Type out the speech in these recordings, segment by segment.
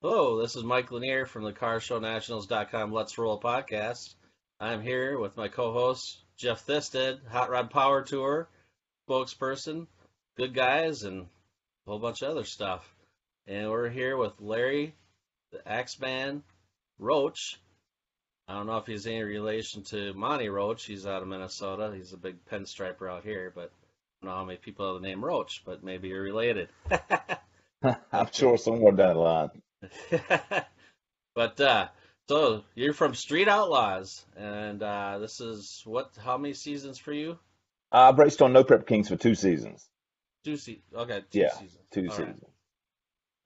Hello, this is Mike Lanier from the CarShowNationals.com Let's Roll podcast. I'm here with my co-host Jeff Thisted, Hot Rod Power Tour spokesperson, good guys, and a whole bunch of other stuff. And we're here with Larry, the Axeman Roach. I don't know if he's any relation to Monty Roach. He's out of Minnesota. He's a big pinstriper out here, but I don't know how many people have the name Roach, but maybe you're related. I'm sure somewhere down the line. but uh, so you're from Street Outlaws, and uh, this is what? How many seasons for you? I've raced on No Prep Kings for two seasons. Two se- Okay, two Yeah, seasons. two All right. seasons.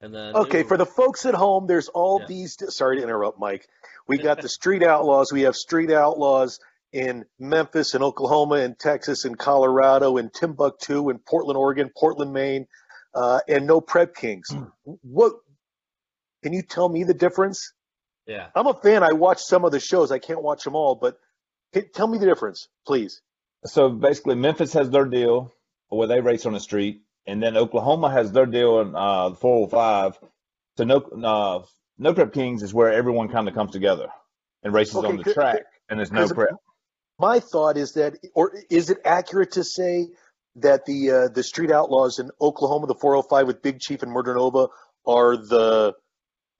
And then Okay, you- for the folks at home, there's all Yeah. these. Sorry to interrupt, Mike. We got the Street Outlaws. We have Street Outlaws in Memphis and Oklahoma and Texas and Colorado and Timbuktu and Portland, Oregon, Portland, Maine, uh, and No Prep Kings. What? Can you tell me the difference? yeah. I'm a fan. I watch some of the shows. I can't watch them all, but tell me the difference, please. So basically, Memphis has their deal where they race on the street, and then Oklahoma has their deal in uh, the 405. So no, uh, no prep kings is where everyone kind of comes together and races Okay, on the track, and there's no because- prep. My thought is that, or is it accurate to say that the uh, the Street Outlaws in Oklahoma, the 405 with Big Chief and Murder Nova, are the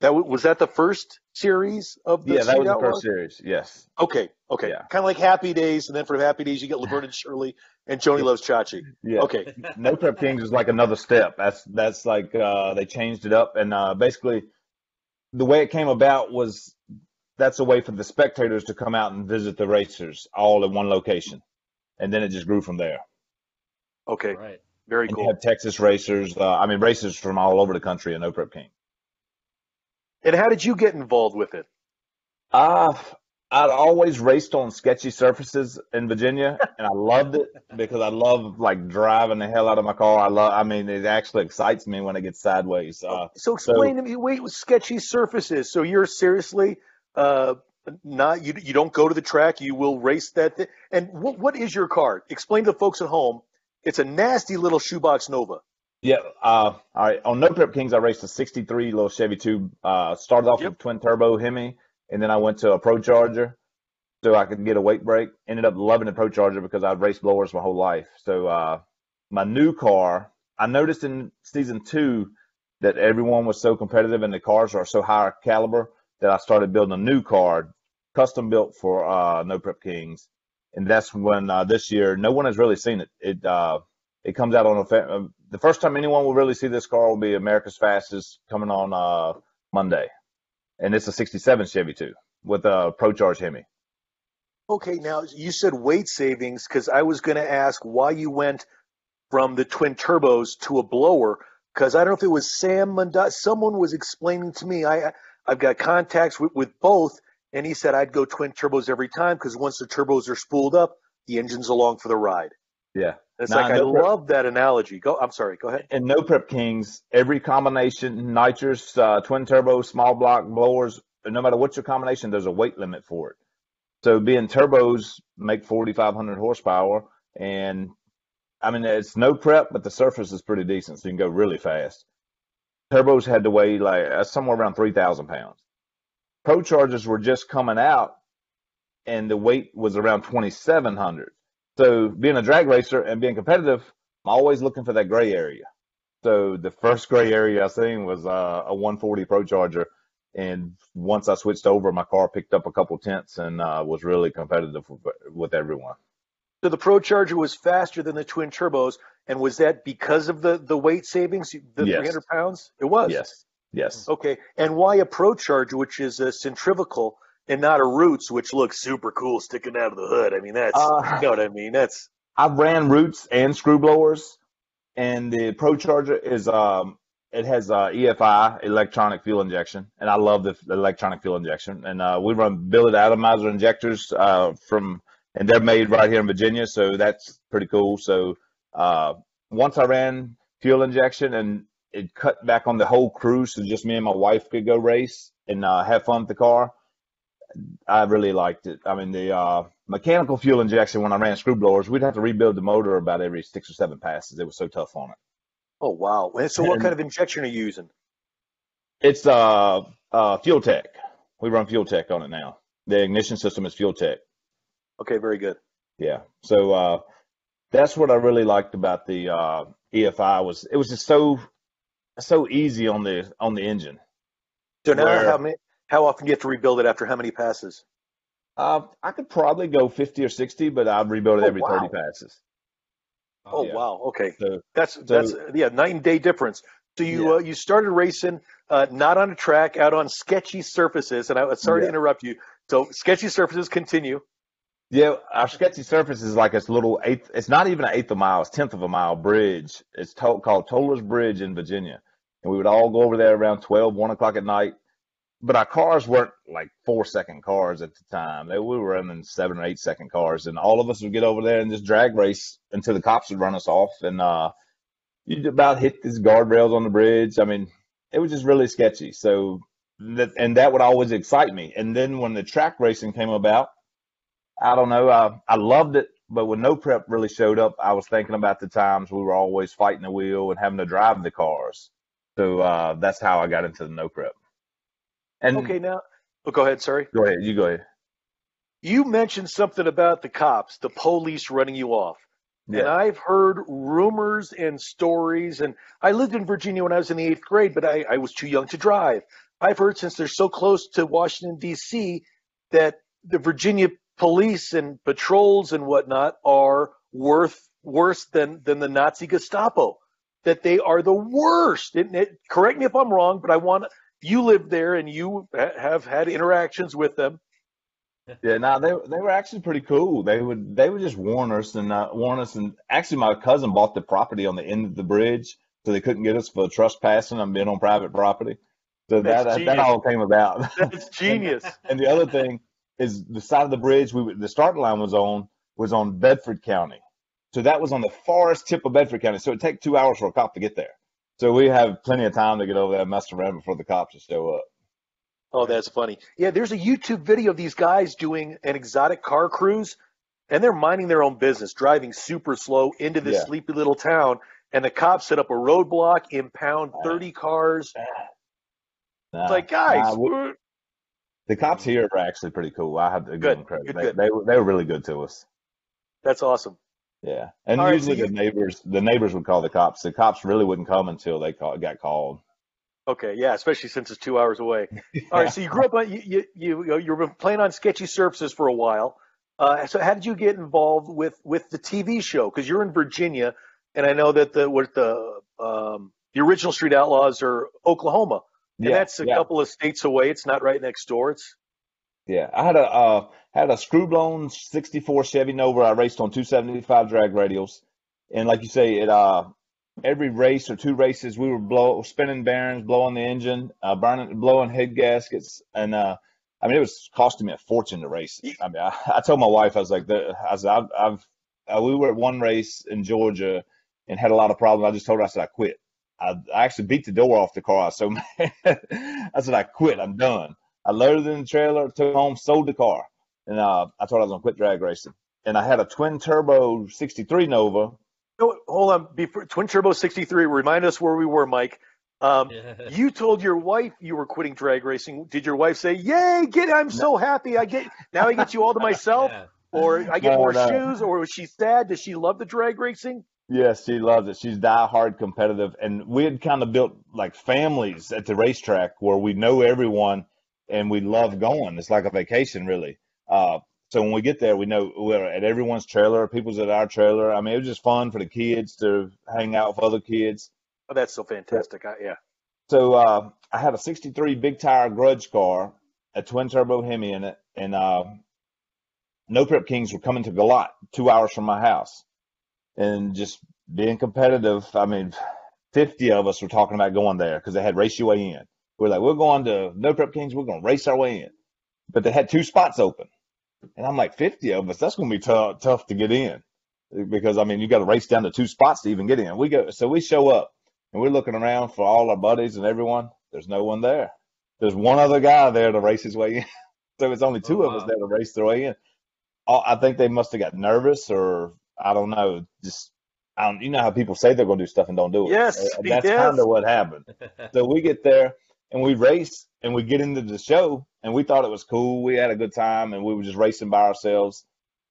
that was that the first series of the Yeah, that was the first series. Yes. Okay, okay, Yeah. kind of like Happy Days, and then from Happy Days you get Laverne and Shirley and Joanie Loves Chachi. Yeah. Okay, No prep kings is like another step. That's that's like uh, they changed it up, and uh, basically the way it came about was that's a way for the spectators to come out and visit the racers all in one location, and then it just grew from there. okay, Right. very And you have Texas racers, uh, I mean racers from all over the country in No Prep King. And how did you get involved with it? Uh, I'd always raced on sketchy surfaces in Virginia, and I loved it because I love like driving the hell out of my car. I love, I mean, it actually excites me when it gets sideways. Uh, So explain to me. Wait, with sketchy surfaces. So you're seriously uh, not you. You don't go to the track. You will race that. Thing. And what what is your car? Explain to the folks at home. It's a nasty little shoebox Nova. Yeah, uh, all right. On No Prep Kings, I raced a '63 little Chevy II. Uh, started off Yep. with twin turbo Hemi, and then I went to a Pro Charger so I could get a weight break. Ended up loving the Pro Charger because I've raced blowers my whole life. So uh, my new car, I noticed in season two that everyone was so competitive and the cars are so high caliber that I started building a new car, custom built for uh, No Prep Kings, and that's when uh, this year no one has really seen it. It uh, it comes out on a the first time anyone will really see this car will be America's fastest coming on uh, Monday, and it's a '67 Chevy II with a Pro Charge Hemi. Okay, now you said weight savings because I was going to ask why you went from the twin turbos to a blower because I don't know if it was Sam Mundot. Someone was explaining to me. I I've got contacts with, with both, and he said I'd go twin turbos every time because once the turbos are spooled up, the engine's along for the ride. Yeah, It's Nah, like I prep- love that analogy. Go. I'm sorry. Go ahead. and No Prep Kings, every combination, nitrous, uh, twin turbo, small block blowers, no matter what your combination, there's a weight limit for it. So being turbos make 4,500 horsepower, and I mean it's no prep, but the surface is pretty decent, so you can go really fast. Turbos had to weigh like uh, somewhere around 3,000 pounds. Pro Chargers were just coming out, and the weight was around 2,700. So being a drag racer and being competitive, I'm always looking for that gray area. So the first gray area I seen was uh, a 140 Pro Charger, and once I switched over, my car picked up a couple tenths and uh, was really competitive with, with everyone. So the Pro Charger was faster than the twin turbos, and was that because of the the weight savings, the Yes. 300 pounds? It was. Yes, yes. Okay, and why a Pro Charger, which is a centrifugal and not a Roots, which looks super cool sticking out of the hood? I mean, that's Uh, you know what I mean. That's I've ran roots and screw blowers, and the Pro Charger is um it has uh, EFI electronic fuel injection, and I love the, the electronic fuel injection. And uh, we run billet atomizer injectors uh, from, and they're made right here in Virginia, so that's pretty cool. So uh, once I ran fuel injection, and it cut back on the whole crew, so just me and my wife could go race and uh, have fun with the car. I really liked it. I mean, the uh, mechanical fuel injection when I ran screw blowers, we'd have to rebuild the motor about every six or seven passes. It was so tough on it. oh wow. So what And- kind of injection are you using? It's uh, uh, Fuel Tech. We run Fuel Tech on it now. The ignition system is Fuel Tech. Okay, very good. Yeah. So uh, that's what I really liked about the uh, EFI was it was just so so easy on the on the engine. So now, Where- how many? How often do you have to rebuild it after how many passes? Uh, I could probably go 50 or 60, but I'd rebuild it Oh, every wow. 30 passes. Oh yeah. wow. Okay, So that's that's yeah, night and day difference. So you Yeah. uh, you started racing uh, not on a track, out on sketchy surfaces. And I sorry to interrupt you. So sketchy surfaces continue. Yeah, our sketchy surface is like this little eighth. It's not even an eighth of a mile. It's tenth of a mile bridge. It's to, called Toller's Bridge in Virginia, and we would all go over there around 12, 1 o'clock at night. But our cars weren't like four second cars at the time. They, we were running seven or eight second cars, and all of us would get over there and just drag race until the cops would run us off. And uh, you'd about hit these guardrails on the bridge. I mean, it was just really sketchy. So, that, and that would always excite me. And then when the track racing came about. I don't know. I, I loved it, but when no prep really showed up, I was thinking about the times we were always fighting the wheel and having to drive the cars. So uh, that's how I got into the no prep. And Okay, now oh, go ahead. Sorry, go ahead, you go ahead. you mentioned something about the cops, the police running you off. Yeah. And I've heard rumors and stories, and I lived in Virginia when I was in the eighth grade, but I, I was too young to drive. I've heard since they're so close to Washington, D.C., that the Virginia police and patrols and whatnot are worth worse than, than the Nazi Gestapo, that they are the worst. It, it, correct me if I'm wrong, but I want you live there and you ha- have had interactions with them. yeah. Now they they were actually pretty cool. They would they would just warn us and uh, warn us. And actually, my cousin bought the property on the end of the bridge, so they couldn't get us for trespassing and being on private property. So that that, that all came about. That's genius. And the other thing is the side of the bridge we the start line was on was on Bedford County. So that was on the farthest tip of Bedford County. So it'd take two hours for a cop to get there. So we have plenty of time to get over there and mess around before the cops will show up. Oh, that's funny. Yeah, there's a YouTube video of these guys doing an exotic car cruise, and they're minding their own business, driving super slow into this Yeah. sleepy little town, and the cops set up a roadblock, impound 30 cars. Nah, It's like, guys, nah, we- the cops here are actually pretty cool. I have to give Good, them credit. good, they, good. they they were really good to us. that's awesome. Yeah, and All right, so usually the neighbors the neighbors would call the cops. The cops really wouldn't come until they call, got called. Okay, yeah, especially since it's two hours away. All right, so you grew up on you you you you've been playing on sketchy surfaces for a while. Uh, so how did you get involved with with the TV show? Because you're in Virginia, and I know that the what the um, the original Street Outlaws are Oklahoma, and Yeah, that's a yeah. couple of states away. It's not right next door. It's Yeah, I had a uh, had a screw blown '64 Chevy Nova. I raced on 275 drag radials, and like you say, it uh every race or two races we were blow spinning bearings, blowing the engine, uh, burning, blowing head gaskets, and uh, I mean it was costing me a fortune to race. I mean, I, I told my wife I was like, I said I've, I've uh, we were at one race in Georgia and had a lot of problems. I just told her I said I quit. I, I actually beat the door off the car. Was so. I said I quit. I'm done. I loaded in the trailer, took home, sold the car, and uh, I told I was gonna quit drag racing. And I had a twin turbo '63 Nova. no, hold on. Before Twin Turbo 63, remind us where we were, Mike. Um, you told your wife you were quitting drag racing. Did your wife say, "Yay, get! I'm so happy. I get now. I get you all to myself." Yeah. or I get No, more no. shoes, or was she sad? Does she love the drag racing? Yes, she loves it. She's die-hard competitive, and we had kind of built like families at the racetrack where we know everyone and we love going. It's like a vacation, really. Uh, so when we get there, we know we're at everyone's trailer. People's at our trailer. I mean, it was just fun for the kids to hang out with other kids. Oh, that's so fantastic. I, yeah. So uh, I had a '63 big tire grudge car, a twin turbo Hemi in it, and uh, No Prep Kings were coming to GALOT, two hours from my house, and just being competitive. I mean, 50 of us were talking about going there because they had race way in. We're like, we're going to No Prep Kings. We're going to race our way in, but they had two spots open, and I'm like, 50 of us. That's going to be tough, tough to get in because I mean, you got to race down to two spots to even get in. We go, so we show up and we're looking around for all our buddies and everyone. There's no one there. There's one other guy there to race his way in. so it's only two Oh, of us wow. there to race their way in. Oh, I think they must have got nervous or I don't know. Just, I don't, you know how people say they're going to do stuff and don't do it. Yes, That's yes. kind of what happened. So we get there and we race and we get into the show and we thought it was cool. We had a good time and we were just racing by ourselves.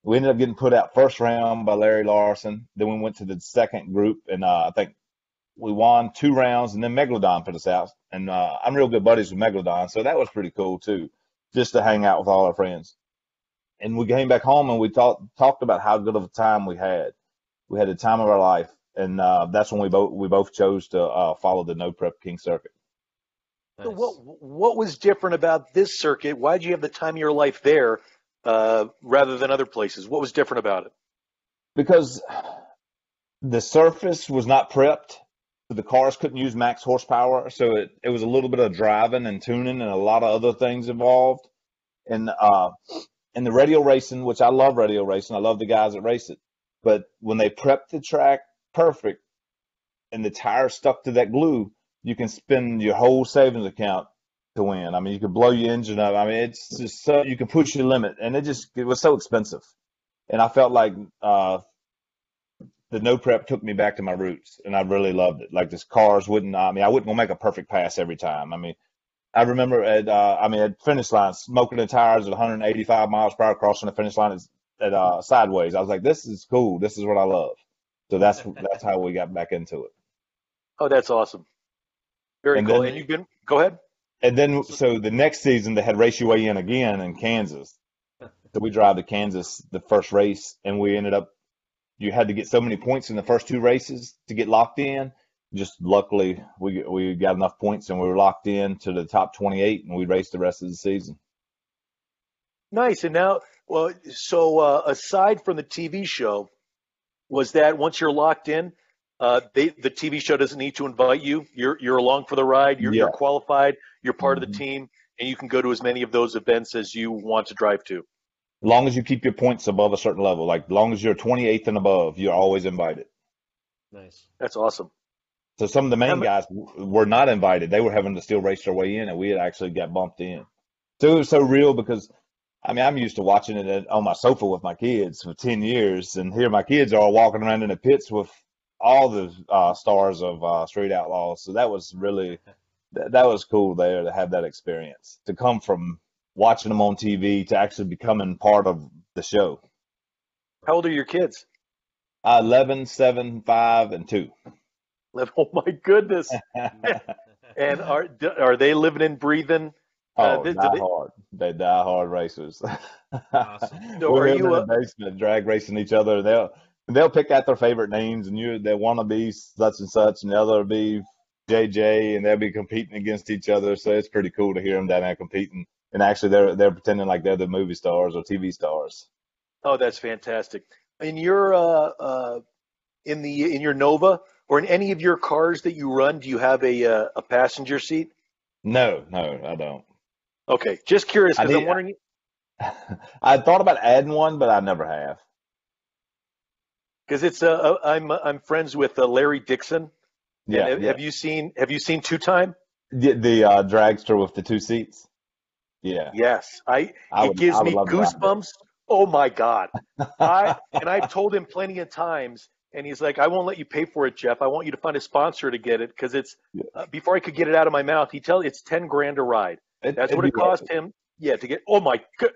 We ended up getting put out first round by Larry Larson. Then we went to the second group and uh, I think we won two rounds and then Megalodon put us out. And uh, I'm real good buddies with Megalodon, so that was pretty cool too, just to hang out with all our friends. And we came back home and we talked talked about how good of a time we had. We had the time of our life, and uh, that's when we both we both chose to uh, follow the no prep king circuit. So what what was different about this circuit? Why did you have the time of your life there uh, rather than other places? What was different about it? Because the surface was not prepped, so the cars couldn't use max horsepower. So it, it was a little bit of driving and tuning and a lot of other things involved. And uh, in the radial racing, which I love radial racing, I love the guys that race it. But when they prepped the track perfect and the tire stuck to that glue, you can spend your whole savings account to win. I mean, you could blow your engine up. I mean, it's just so you can push your limit, and it just it was so expensive. And I felt like uh, the no prep took me back to my roots, and I really loved it. Like this cars wouldn't. I mean, I wouldn't go make a perfect pass every time. I mean, I remember at uh, I mean at finish line smoking the tires at 185 miles per hour crossing the finish line at uh, sideways. I was like, this is cool. This is what I love. So that's that's how we got back into it. Oh, that's awesome. Very And cool. then- and been go ahead. And then, so the next season they had race you weigh in again in Kansas. So we drive to Kansas the first race, and we ended up. You had to get so many points in the first two races to get locked in. Just luckily, we we got enough points, and we were locked in to the top 28, and we raced the rest of the season. Nice. And now, well, so uh, aside from the TV show, was that once you're locked in, uh, they, the TV show doesn't need to invite you. You're you're along for the ride. You're, you're qualified. You're part of Mhm. the team, and you can go to as many of those events as you want to drive to. As long as you keep your points above a certain level, like as long as you're 28th and above, you're always invited. Nice. That's awesome. So some of the main How mu- guys were not invited. They were having to still race their way in, and we had actually got bumped in. So it was so real because, I mean, I'm used to watching it on my sofa with my kids for 10 years, and here my kids are walking around in the pits with all the uh, stars of uh, Street Outlaws. So that was really, that, that was cool there to have that experience, to come from watching them on TV to actually becoming part of the show. How old are your kids? Uh, 11, 7, 5, and 2. Oh my goodness! And are are they living and breathing? Uh, Oh, did- die they- hard. They die hard racers. Awesome. So We're are in you, the uh, basement, drag racing each other. They'll they'll pick out their favorite names, and you they want to be such and such, and the other will be JJ, and they'll be competing against each other. So it's pretty cool to hear them down there competing. And actually, they're they're pretending like they're the movie stars or TV stars. Oh, that's fantastic. In your uh, uh, in the in your Nova or in any of your cars that you run, do you have a uh, a passenger seat? No, no, I don't. Okay, just curious because I'm wondering. I thought about adding one, but I never have. Because it's uh, uh, I'm I'm friends with uh, Larry Dixon. Yeah, have, yeah. have you seen Have you seen Two Time? the, the uh, dragster with the two seats. Yeah, Yes, I. I it would, gives I me love to ride that. goosebumps. Oh my god! I and I've told him plenty of times, and he's like, "I won't let you pay for it, Jeff. I want you to find a sponsor to get it because it's Yeah. uh, before I could get it out of my mouth. He tell it's ten grand a ride. It- That's what it cost him. Yeah, to get. Oh my god!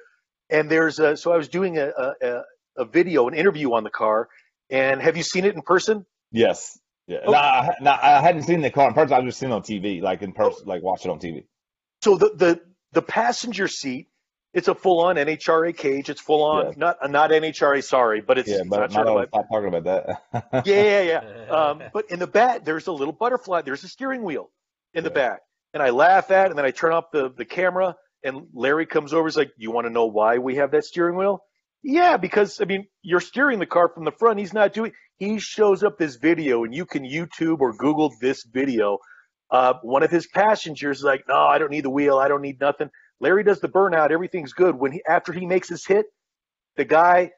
And there's a, so I was doing a, a a- a video, an interview on the car. And have you seen it in person? Yes. Yeah. Oh. No, I, no, I hadn't seen the car in person. I've just seen it on TV, like in person, like watch it on TV. So the the the passenger seat, it's a full on NHRA cage. It's full on Yeah. not not NHRA. Sorry, but it's, Yeah, it's but not not all, certified. stop talking about that. Yeah, yeah, yeah. Um, but in the back, there's a little butterfly. There's a steering wheel in the Yeah. back, and I laugh at, it, and then I turn off the the camera, and Larry comes over. He's like, "You want to know why we have that steering wheel?" Yeah, because I mean, you're steering the car from the front. He's not doing. He shows up this video, and you can YouTube or Google this video. Uh, one of his passengers is like, "No, I don't need the wheel. I don't need nothing." Larry does the burnout. Everything's good. When he after he makes his hit, the guy,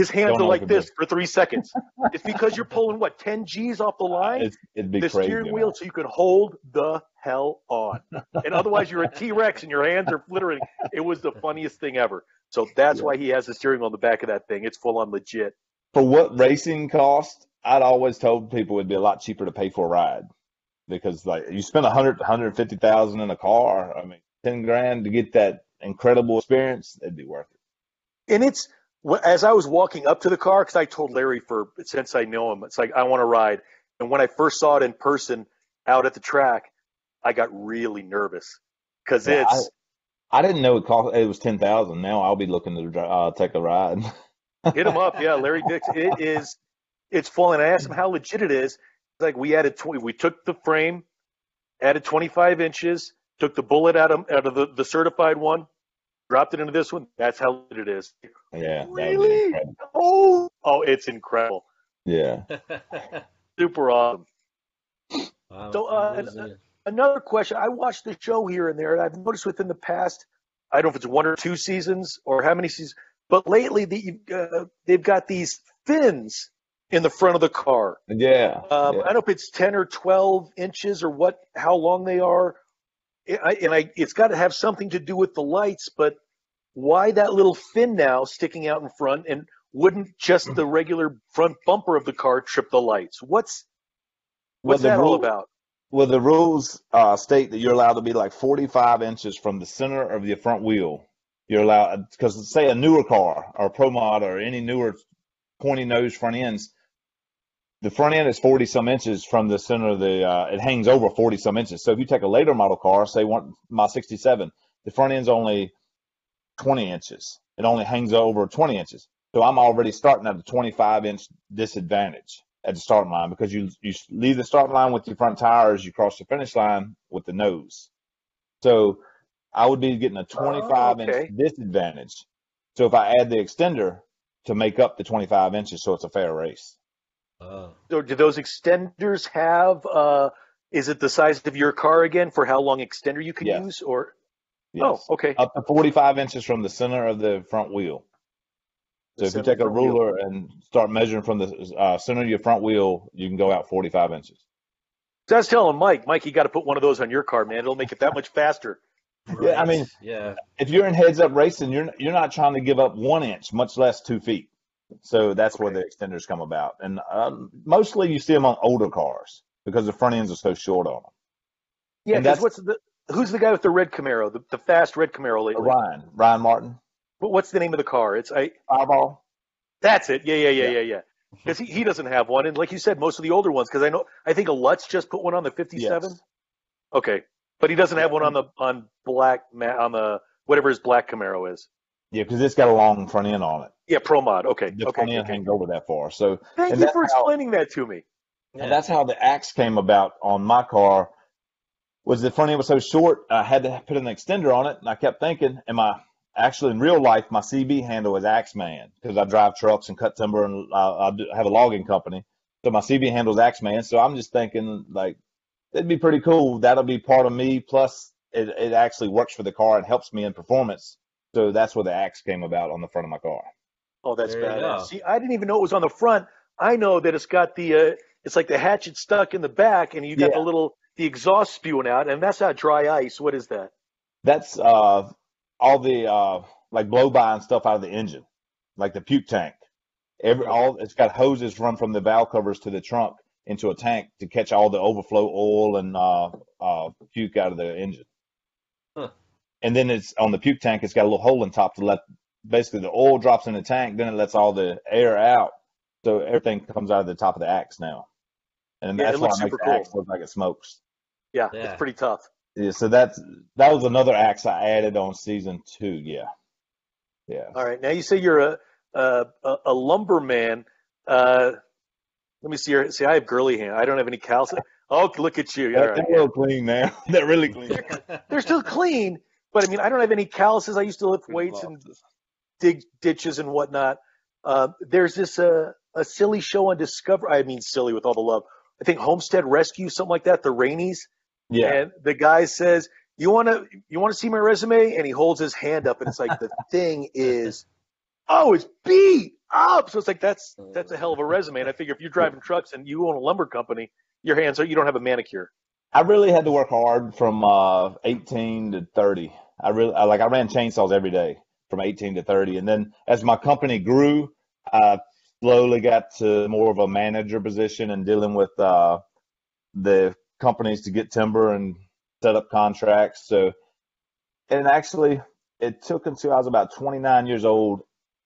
his hands Don't are like this for three seconds. it's because you're pulling what 10 G's off the line, It's, it'd be the crazy. steering man. wheel, so you can hold the hell on. And otherwise, you're a T Rex and your hands are flittering. It was the funniest thing ever. So that's Yeah. why he has the steering on the back of that thing. It's full on legit. For what racing cost, I'd always told people it'd be a lot cheaper to pay for a ride because like you spend a hundred, hundred fifty thousand in a car. I mean, ten grand to get that incredible experience, it'd be worth it. And it's as I was walking up to the car because I told Larry for since I know him, it's like I want to ride. And when I first saw it in person out at the track, I got really nervous because Yeah, it's I didn't know it cost. It was ten thousand. Now I'll be looking to uh, take a ride. hit him up. Yeah, Larry Dix. It is. It's full. And I asked him how legit it is. It's like we added 20. We took the frame, added 25 inches, took the bullet out of out of the, the certified one, dropped it into this one. That's how legit it is. yeah, that would be Really? Oh, oh, it's incredible. Yeah. Super awesome. Wow, So, uh, I'm losing it. Another question. I watched the show here and there, and I've noticed within the past, I don't know if it's one or two seasons or how many seasons, but lately the, uh, they've got these fins in the front of the car. Yeah. Um, yeah. I don't know if it's 10 or 12 inches or what, how long they are. I, and I, it's got to have something to do with the lights, but why that little fin now sticking out in front and wouldn't just the regular front bumper of the car trip the lights? What's, what's the that all rule- about? Well, the rules uh, state that you're allowed to be like 45 inches from the center of your front wheel. You're allowed because say a newer car or a Pro Mod or any newer pointy nose front ends, the front end is 40 some inches from the center of the. Uh, it hangs over 40 some inches. So if you take a later model car, say one my 67, the front end's only 20 inches. It only hangs over 20 inches. So I'm already starting at a 25 inch disadvantage at the starting line because you you leave the starting line with your front tires, you cross the finish line with the nose. So I would be getting a 25 okay. inch disadvantage. So if I add the extender to make up the 25 inches, so it's a fair race. Oh. Or do those extenders have, uh, is it the size of your car again for how long extender you can Yes. use? Or, Yes. oh, okay. Up to 45 inches from the center of the front wheel. So The if you take a front wheel. ruler and start measuring from the uh, center of your front wheel, you can go out 45 inches. So I was telling Mike, Mike, you got to put one of those on your car, man. It'll make it that much faster. Yeah, I mean- yeah. if you're in heads up racing, you're you're not trying to give up one inch, much less two feet. So that's where the extenders come about, and um, mostly you see them on older cars because the front ends are so short on them. Yeah, And that's- what's the, who's the guy with the red Camaro, the, the fast red Camaro lately? Ryan, Ryan Martin, What- What's the name of the car? It's I. fireball. That's it. Yeah, yeah, yeah, Yeah. yeah, yeah. Because he, he doesn't have one, and like you said, most of the older ones. Because I know I think a Lutz just put one on the '57. Yes. Okay, but he doesn't have one on the on black ma- on the whatever his black Camaro is. Yeah, because it's got a long front end on it. Yeah, Pro Mod. Okay, The okay. front end okay. hangs over that far. So Thank you for how- explaining that to me. And that's how the axe came about on my car. Was the front end was so short, I had to put an extender on it, and I kept thinking, am I actually in real life? My CB handle is Axeman because I drive trucks and cut timber, and uh, I have a logging company. So my CB handle is Axeman. So I'm just thinking, like, it'd be pretty cool. That'll be part of me. Plus, it, it actually works for the car and helps me in performance. So that's where the axe came about on the front of my car. Oh, that's There you badass. See, I didn't even know it was on the front. I know that it's got the uh, it's like the hatchet stuck in the back, and you got Yeah. the little the exhaust spewing out, and that's not dry ice. What is that? That's uh all the uh like blow by and stuff out of the engine, like the puke tank. Every all it's got hoses run from the valve covers to the trunk into a tank to catch all the overflow oil and uh uh puke out of the engine. Huh. And then it's on the puke tank. It's got a little hole in top to let basically the oil drops in the tank. Then it lets all the air out, so everything comes out of the top of the axe now. And Yeah, it that's why looks it makes super the axe look like it smokes. Yeah, Yeah. it's pretty tough. Yeah, so that's that was another axe I added on season two. Yeah, yeah. All right, now you say you're a a, a, a lumberman. Uh, let me see here. See, I have girly hand. I don't have any calluses. Oh, look at you. All They're, right. they're real clean now. They're really clean. They're still clean, but I mean, I don't have any calluses. I used to lift weights and dig ditches and whatnot. Uh, there's this uh, a silly show on Discovery. I mean, silly with all the love. I think Homestead Rescue, something like that. The Raneys, Yeah, and the guy says, "You want to you want to see my resume?" And he holds his hand up, and it's like the thing is, oh, it's beat up. So it's like that's that's a hell of a resume. And I figure if you're driving trucks and you own a lumber company, your hands are you don't have a manicure. I really had to work hard from uh, 18 to 30. I really I, like I ran chainsaws every day from 18 to 30, and then as my company grew, I slowly got to more of a manager position and dealing with uh, the companies to get timber and set up contracts. So, and actually, it took until I was about 29 years old.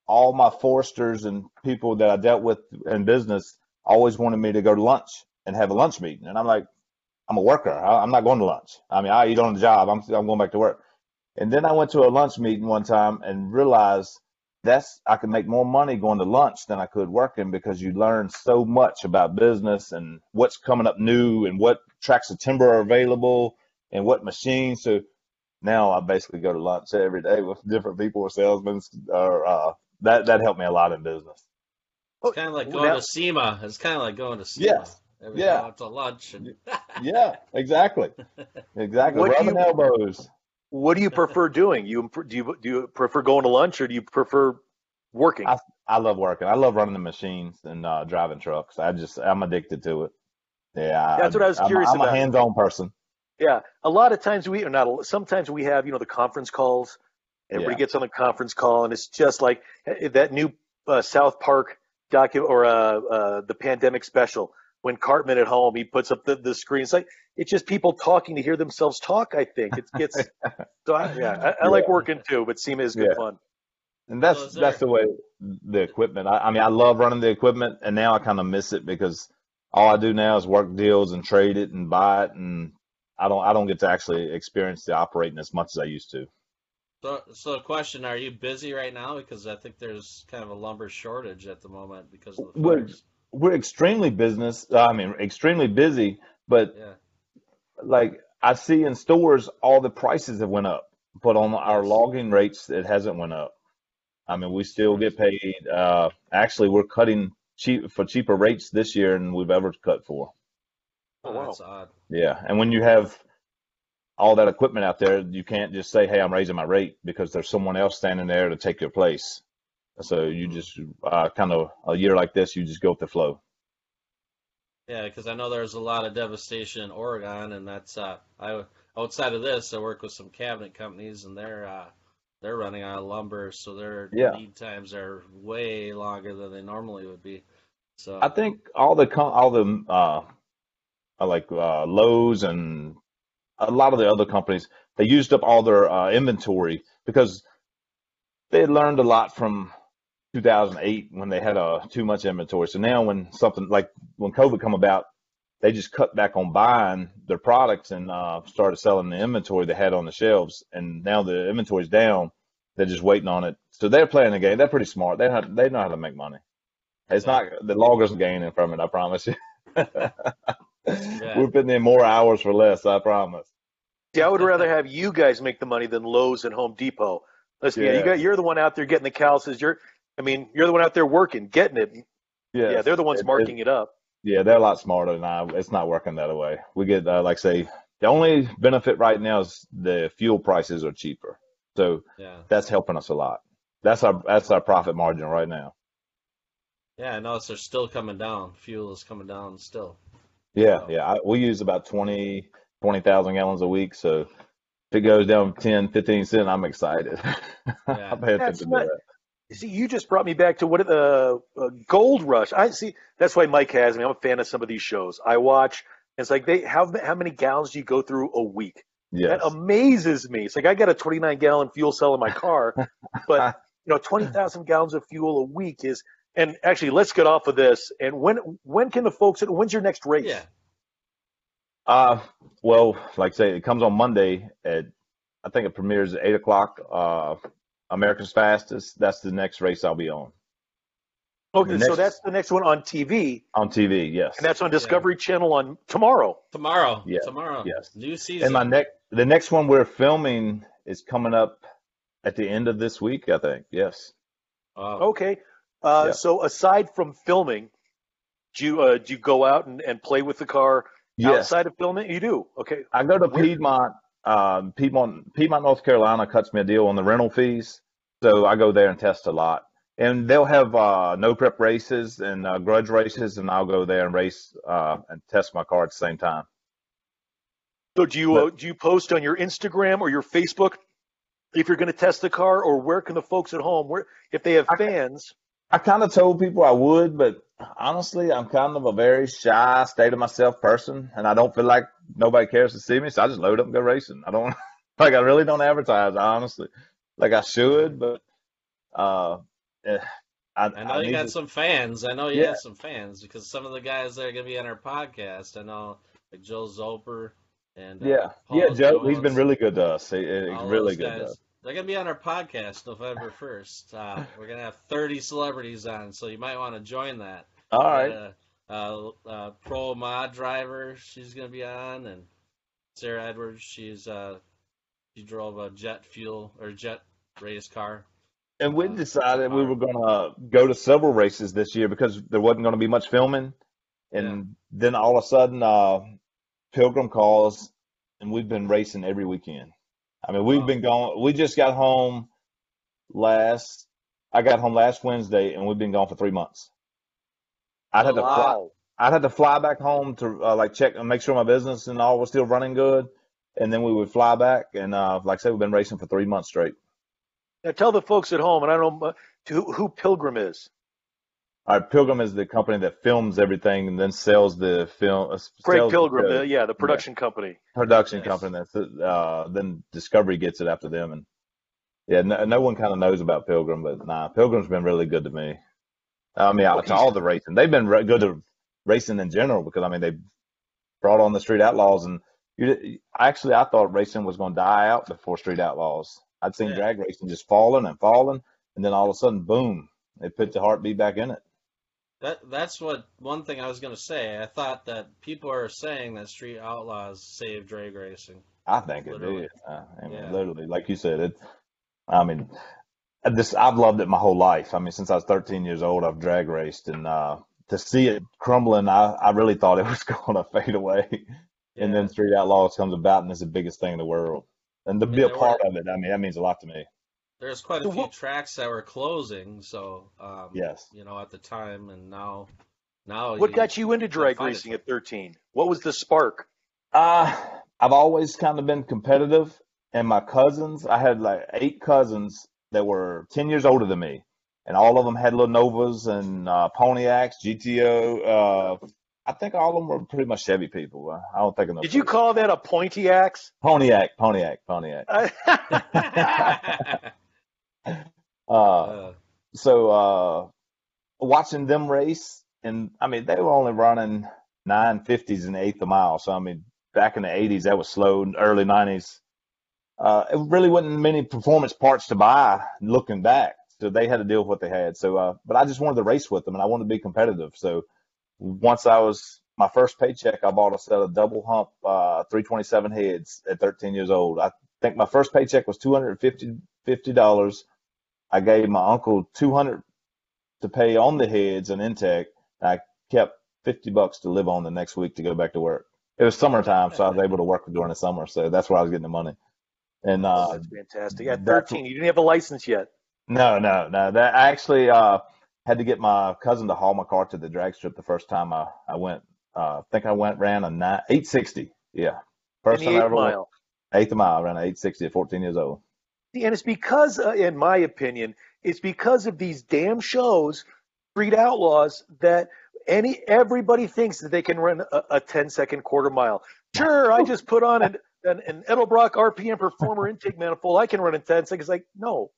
All my foresters and people that I dealt with in business always wanted me to go to lunch and have a lunch meeting. And I'm like, I'm a worker. I, I'm not going to lunch. I mean, I eat on the job. I'm, I'm going back to work. And then I went to a lunch meeting one time and realized that's I could make more money going to lunch than I could working because you learn so much about business and what's coming up new and what tracks of timber are available and what machines. So now I basically go to lunch every day with different people or salesmen. Or uh, that that helped me a lot in business. It's kind of like going Now- to SEMA. It's kind of like going to SEMA. Yes. Every Yeah. time to lunch. And Yeah, exactly, exactly. What do Rubbing you- elbows. What do you prefer doing? You do you do you prefer going to lunch or do you prefer working? I- I love working. I love running the machines and uh, driving trucks. I just I'm addicted to it. Yeah, That's what I was I'm- curious I'm, about. a hands-on person. Yeah, a lot of times we or not. Sometimes we have you know the conference calls. Everybody Yeah. gets on the conference call, and it's just like eh, that new uh, South Park docu or uh, uh, the pandemic special. When Cartman at home, he puts up the, the screen. It's like it's just people talking to hear themselves talk. I think it gets. so I, yeah, I, I like working too, but SEMA is good Yeah. fun. And that's Well, that's the way the equipment. I, I mean, I love running the equipment, and now I kind of miss it because all I do now is work deals and trade it and buy it, and I don't I don't get to actually experience the operating as much as I used to. So, so the question: Are you busy right now? Because I think there's kind of a lumber shortage at the moment because of the Well, fires. We're extremely business. I mean, extremely busy, but Yeah. like I see in stores, all the prices have went up, but on our logging rates, it hasn't went up. I mean, we still get paid. Uh, actually, we're cutting cheap for cheaper rates this year than we've ever cut for. Oh, Oh, wow. that's odd. Yeah, and when you have all that equipment out there, you can't just say, "Hey, I'm raising my rate," because there's someone else standing there to take your place. So you just uh, kind of a year like this, you just go with the flow. Yeah, because I know there's a lot of devastation in Oregon, and that's uh, I outside of this, I work with some cabinet companies, and they're uh, they're running out of lumber, so their Yeah. lead times are way longer than they normally would be. So I think all the all the uh, like uh, Lowe's and a lot of the other companies, they used up all their uh, inventory because they learned a lot from 2008 when they had uh, too much inventory. So now when something like when COVID come about, they just cut back on buying their products and uh, started selling the inventory they had on the shelves. And now the inventory's down. They're just waiting on it. So they're playing the game. They're pretty smart. They know, they know how to make money. It's not the loggers gaining from it. I promise you. We're putting in more hours for less. I promise. See, I would rather have you guys make the money than Lowe's and Home Depot. Listen, yeah, you got, you're the one out there getting the calluses. You're, I mean, you're the one out there working, getting it. Yes. Yeah, they're the ones It- marking it up. Yeah, they're a lot smarter than I. It's not working that way. We get uh, like say the only benefit right now is the fuel prices are cheaper, so yeah, that's helping us a lot. That's our that's our profit margin right now. yeah, I notice they're still coming down. Fuel is coming down still. Yeah, Wow. yeah. I, we use about 20 20,000 gallons a week, so if it goes down 10, 15 cents, I'm excited. Yeah. I pay That's attention to not- that. See, you just brought me back to what the uh, Gold Rush. I see. That's why Mike has me. I'm a fan of some of these shows. I watch. It's like they how how many gallons do you go through a week? Yes. That amazes me. It's like I got a 29 gallon fuel cell in my car, but you know, 20,000 gallons of fuel a week is. And actually, let's get off of this. And when when can the folks? When's your next race? Yeah, Uh, well, like I say, it comes on Monday at, I think it premieres at eight o'clock. Uh, America's Fastest. That's the next race I'll be on Okay, The so that's the next one on TV, on TV. Yes. and that's on Discovery Channel on tomorrow. tomorrow. Yeah, tomorrow. yes. New season. and my next, the next one we're filming is coming up at the end of this week. I think. Yes. Wow. Okay. Uh, Yeah. So aside from filming, do you uh, do you go out and, and play with the car Yes. outside of filming? You do. Okay. I go to Where- Piedmont. Um, Piedmont, Piedmont, North Carolina cuts me a deal on the rental fees, so I go there and test a lot. And they'll have uh, no prep races and uh, grudge races, and I'll go there and race uh, and test my car at the same time. So do you uh, do you post on your Instagram or your Facebook if you're going to test the car, or where can the folks at home, where if they have fans? I kind of told people I would, but honestly, I'm kind of a very shy, state of myself person, and I don't feel like nobody cares to see me, so I just load up and go racing. I don't like I really don't advertise, honestly, like I should, but uh, eh, I, I know I you got to, some fans. I know you yeah, have some fans because some of the guys that are going to be on our podcast, I know like Joe Zoper and uh, yeah, yeah. Joe, he's been really good to us. He, he's really those good to us. They're going to be on our podcast November 1st. Uh, we're going to have 30 celebrities on, so you might want to join that. All right. We got right, a, a, a pro mod driver. She's going to be on, and Sarah Edwards. She's uh, she drove a jet fuel or jet race car. and we Uh, decided we were gonna go to several races this year because there wasn't gonna be much filming, Yeah. and then all of a sudden, uh, Pilgrim calls, and we've been racing every weekend. I mean, we've Wow. been going. We just got home last. I got home last Wednesday, and we've been gone for three months. I'd Oh had to fly. wow. Wow. I'd had to fly back home to uh, like check and make sure my business and all was still running good, and then we would fly back. And uh, like I said, we've been racing for three months straight. Now tell the folks at home, and I don't know uh, who, who Pilgrim is. All right, Pilgrim is the company that films everything and then sells the film, uh, Craig Pilgrim, the, yeah, the Yeah, production company. production Yes. company that's uh, then Discovery gets it after them, and yeah, no, no one kind of knows about Pilgrim, but nah, Pilgrim's been really good to me. I mean, out to all the racing, they've been re- good to racing in general because I mean they brought on the Street Outlaws, and you actually I thought racing was going to die out before Street Outlaws. I'd seen Yeah. drag racing just falling and falling, and then all of a sudden, boom, they put the heartbeat back in it. That that's what one thing I was gonna say. I thought that people are saying that Street Outlaws saved drag racing. I think it Literally. did. Uh, I mean, Yeah. literally, like you said, it. I mean, just I've loved it my whole life. I mean, since I was 13 years old, I've drag raced, and uh, to see it crumbling, I, I really thought it was going to fade away. And then Street Outlaws comes about, and it's the biggest thing in the world. And to And be a part were of it, I mean, that means a lot to me. There's quite a few tracks that were closing, so um, Yes. you know, at the time and now now What you got you into can't drag find it. racing at 13? What was the spark? Uh, I've always kind of been competitive, and my cousins, I had like eight cousins that were 10 years older than me, and all of them had little Novas and uh, Pontiacs, GTO. Uh, I think all of them were pretty much Chevy people. Uh, I don't think of no Did you Ford. call that a Pontiacs? Pontiac, Pontiac, Pontiac. Uh, so uh, watching them race, and I mean, they were only running 950s in the eighth of a mile. So, I mean, back in the 80s, that was slow, early 90s. Uh, it really wasn't many performance parts to buy looking back. So they had to deal with what they had. So, uh, but I just wanted to race with them and I wanted to be competitive. So once I was my first paycheck, I bought a set of double hump, uh, 327 heads at 13 years old. I think my first paycheck was $250, $50. I gave my uncle 200 to pay on the heads and intake. I kept 50 bucks to live on the next week to go back to work. It was summertime, so I was able to work during the summer. So that's where I was getting the money. And Oh, uh, that's fantastic. At that's 13, you didn't have a license yet. no, no, no. That I actually uh, had to get my cousin to haul my car to the drag strip the first time I, I went. Uh, I think I went ran a nine, 860. Yeah, first time I eighth ever went mile. eighth of mile. I ran an 860 at 14 years old. And it's because, uh, in my opinion, it's because of these damn shows, Street Outlaws, that any everybody thinks that they can run a, a 10 second quarter mile. Sure, I just put on an, an, an Edelbrock RPM Performer intake manifold. I can run in 10 seconds. Like, no,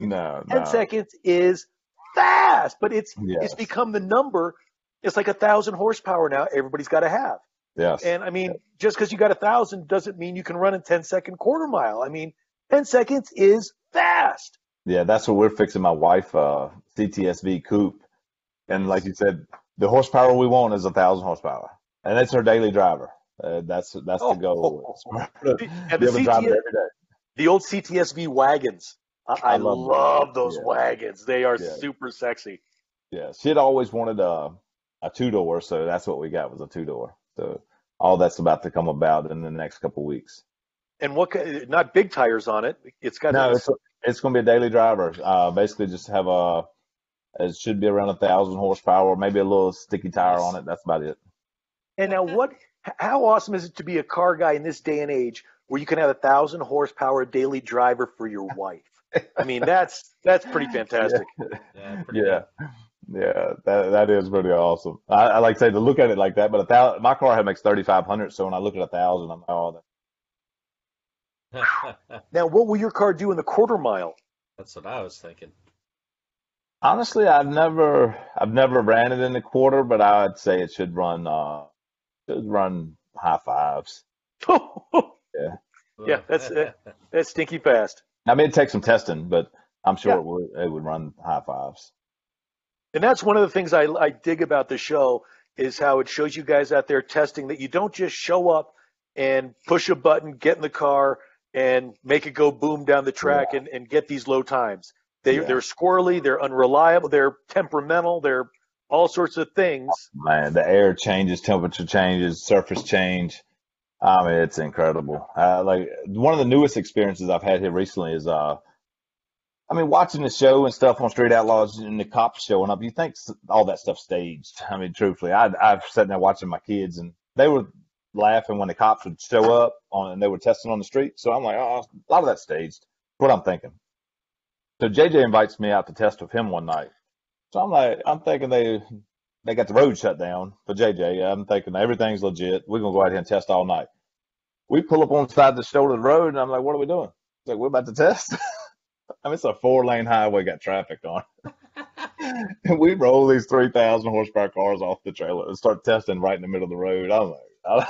No, 10 no. seconds is fast, but it's Yes, it's become the number. It's like a thousand horsepower now. Everybody's got to have. yes. And I mean, just because you got a thousand doesn't mean you can run a 10 second quarter mile. I mean, 10 seconds is fast. Yeah, that's what we're fixing my wife uh CTSV coupe. And like you said, the horsepower we want is a thousand horsepower. And it's her daily driver. Uh, that's that's the goal. Oh, the able to drive it CTS, every day. the old CTSV wagons. I, I I love love those Yeah. wagons. They are Yeah. super sexy. Yeah. She had always wanted a a two door, so that's what we got was a two door. So all that's about to come about in the next couple weeks. And what? ki- Not big tires on it. It's got. No, a- it's it's going to be a daily driver. Uh, basically, just have a it should be around a thousand horsepower, maybe a little sticky tire on it. That's about it. and now, what? How awesome is it to be a car guy in this day and age, where you can have a thousand horsepower daily driver for your wife. I mean, that's that's pretty fantastic. Yeah, pretty Yeah. Yeah, that that is pretty awesome. I, I like to say to look at it like that, but a thousand, my car have makes thirty five hundred, so when I look at a thousand, I'm like, oh, good. Now, what will your car do in the quarter mile? That's what I was thinking. Honestly, I've never I've never ran it in the quarter, but I'd say it should run uh should run high fives. Yeah, Yeah, that's it. that's stinky fast. I mean, it takes some testing, but I'm sure Yeah. it would it would run high fives. And that's one of the things I, I dig about the show is how it shows you guys out there testing that you don't just show up and push a button, get in the car, and make it go boom down the track and, and get these low times. They, Yeah. They're squirrely, they're unreliable, they're temperamental, they're all sorts of things. Man, the air changes, temperature changes, surface change. I mean, it's incredible. Uh, like one of the newest experiences I've had here recently is, uh, I mean, watching the show and stuff on Street Outlaws and the cops showing up. You think all that stuff staged? I mean, truthfully, I I've sat there watching my kids and they were laughing when the cops would show up on and they were testing on the street. So I'm like, oh, a lot of that staged. What I'm thinking. So JJ invites me out to test with him one night. So I'm like, I'm thinking they they got the road shut down for JJ. I'm thinking everything's legit. We're gonna go out here and test all night. We pull up on the side of the shoulder of the road, and I'm like, "What are we doing?" It's like, "We're about to test." I mean, it's a four lane highway, got traffic on. and we roll these three thousand horsepower cars off the trailer and start testing right in the middle of the road. I'm like, I,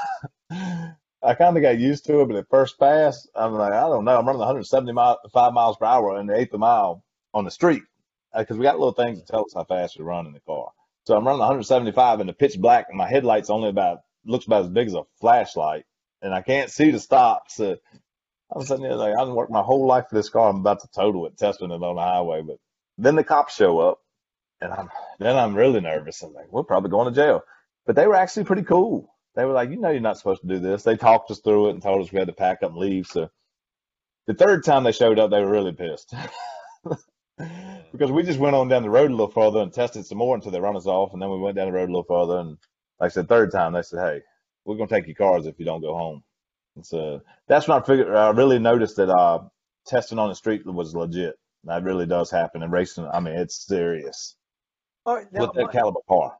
I kind of got used to it, but at first pass, I'm like, I don't know. I'm running 170 mile, miles per hour in the eighth of a mile on the street uh, because we got little things to tell us how fast we run in the car. So I'm running 175 in the pitch black, and my headlight's only about looks about as big as a flashlight, and I can't see the stop. So uh, I'm sitting there like I've worked my whole life for this car. I'm about to total it, testing it on the highway. But then the cops show up, and I'm then I'm really nervous. I'm like, we're probably going to jail. But they were actually pretty cool. They were like, you know, you're not supposed to do this. They talked us through it and told us we had to pack up and leave. So the third time they showed up, they were really pissed. because we just went on down the road a little further and tested some more until they run us off, and then we went down the road a little further, and like I said, third time they said, "Hey, we're gonna take your cars if you don't go home." And so that's when I figured I really noticed that uh, testing on the street was legit. That really does happen in racing. I mean, it's serious right, now, with that caliber car.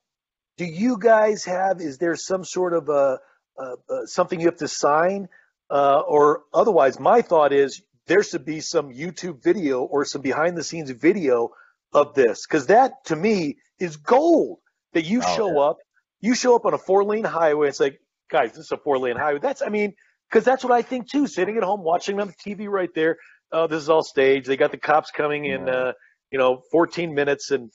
Do you guys have? Is there some sort of a, a, a something you have to sign, uh, or otherwise? My thought is there should be some YouTube video or some behind the scenes video of this because that to me is gold. That you Oh, show yeah. up, you show up on a four lane highway. It's like, guys, this is a four lane highway. That's I mean, because that's what I think too. Sitting at home watching on the TV right there. Oh, this is all staged. They got the cops coming in, uh, you know, 14 minutes and.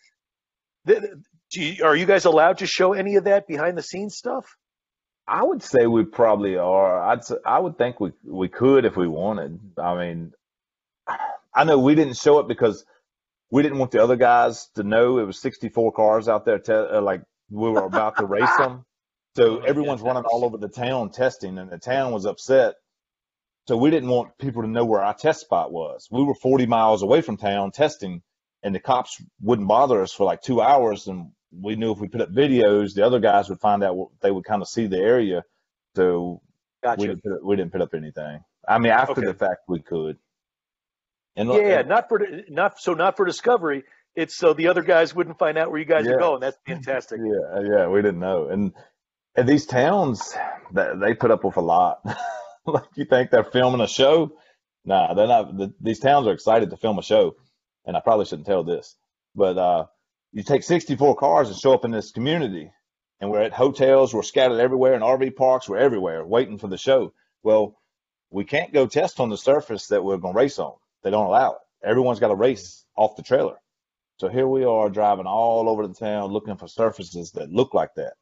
th- you, are you guys allowed to show any of that behind the scenes stuff? I would say we probably are. I'd I would think we we could if we wanted. I mean, I know we didn't show it because we didn't want the other guys to know it was 64 cars out there. Te- uh, like we were about to race them, so Oh everyone's running all over the town testing, and the town was upset. So we didn't want people to know where our test spot was. We were 40 miles away from town testing, and the cops wouldn't bother us for like two hours. And we knew if we put up videos, the other guys would find out. what- They would kind of see the area. So we didn't put, we didn't put up anything. I mean, after Okay. the fact, we could. And Yeah, yeah, not for not so not for discovery. It's so the other guys wouldn't find out where you guys Yeah. are going. That's fantastic. Yeah, yeah, we didn't know. And and these towns, they put up with a lot. like you think they're filming a show? Nah, they're not. The, these towns are excited to film a show, and I probably shouldn't tell this, but uh, you take 64 cars and show up in this community, and we're at hotels, we're scattered everywhere, in RV parks, we're everywhere waiting for the show. Well, we can't go test on the surface that we're going to race on. They don't allow it. Everyone's got to race off the trailer. So here we are driving all over the town looking for surfaces that look like that.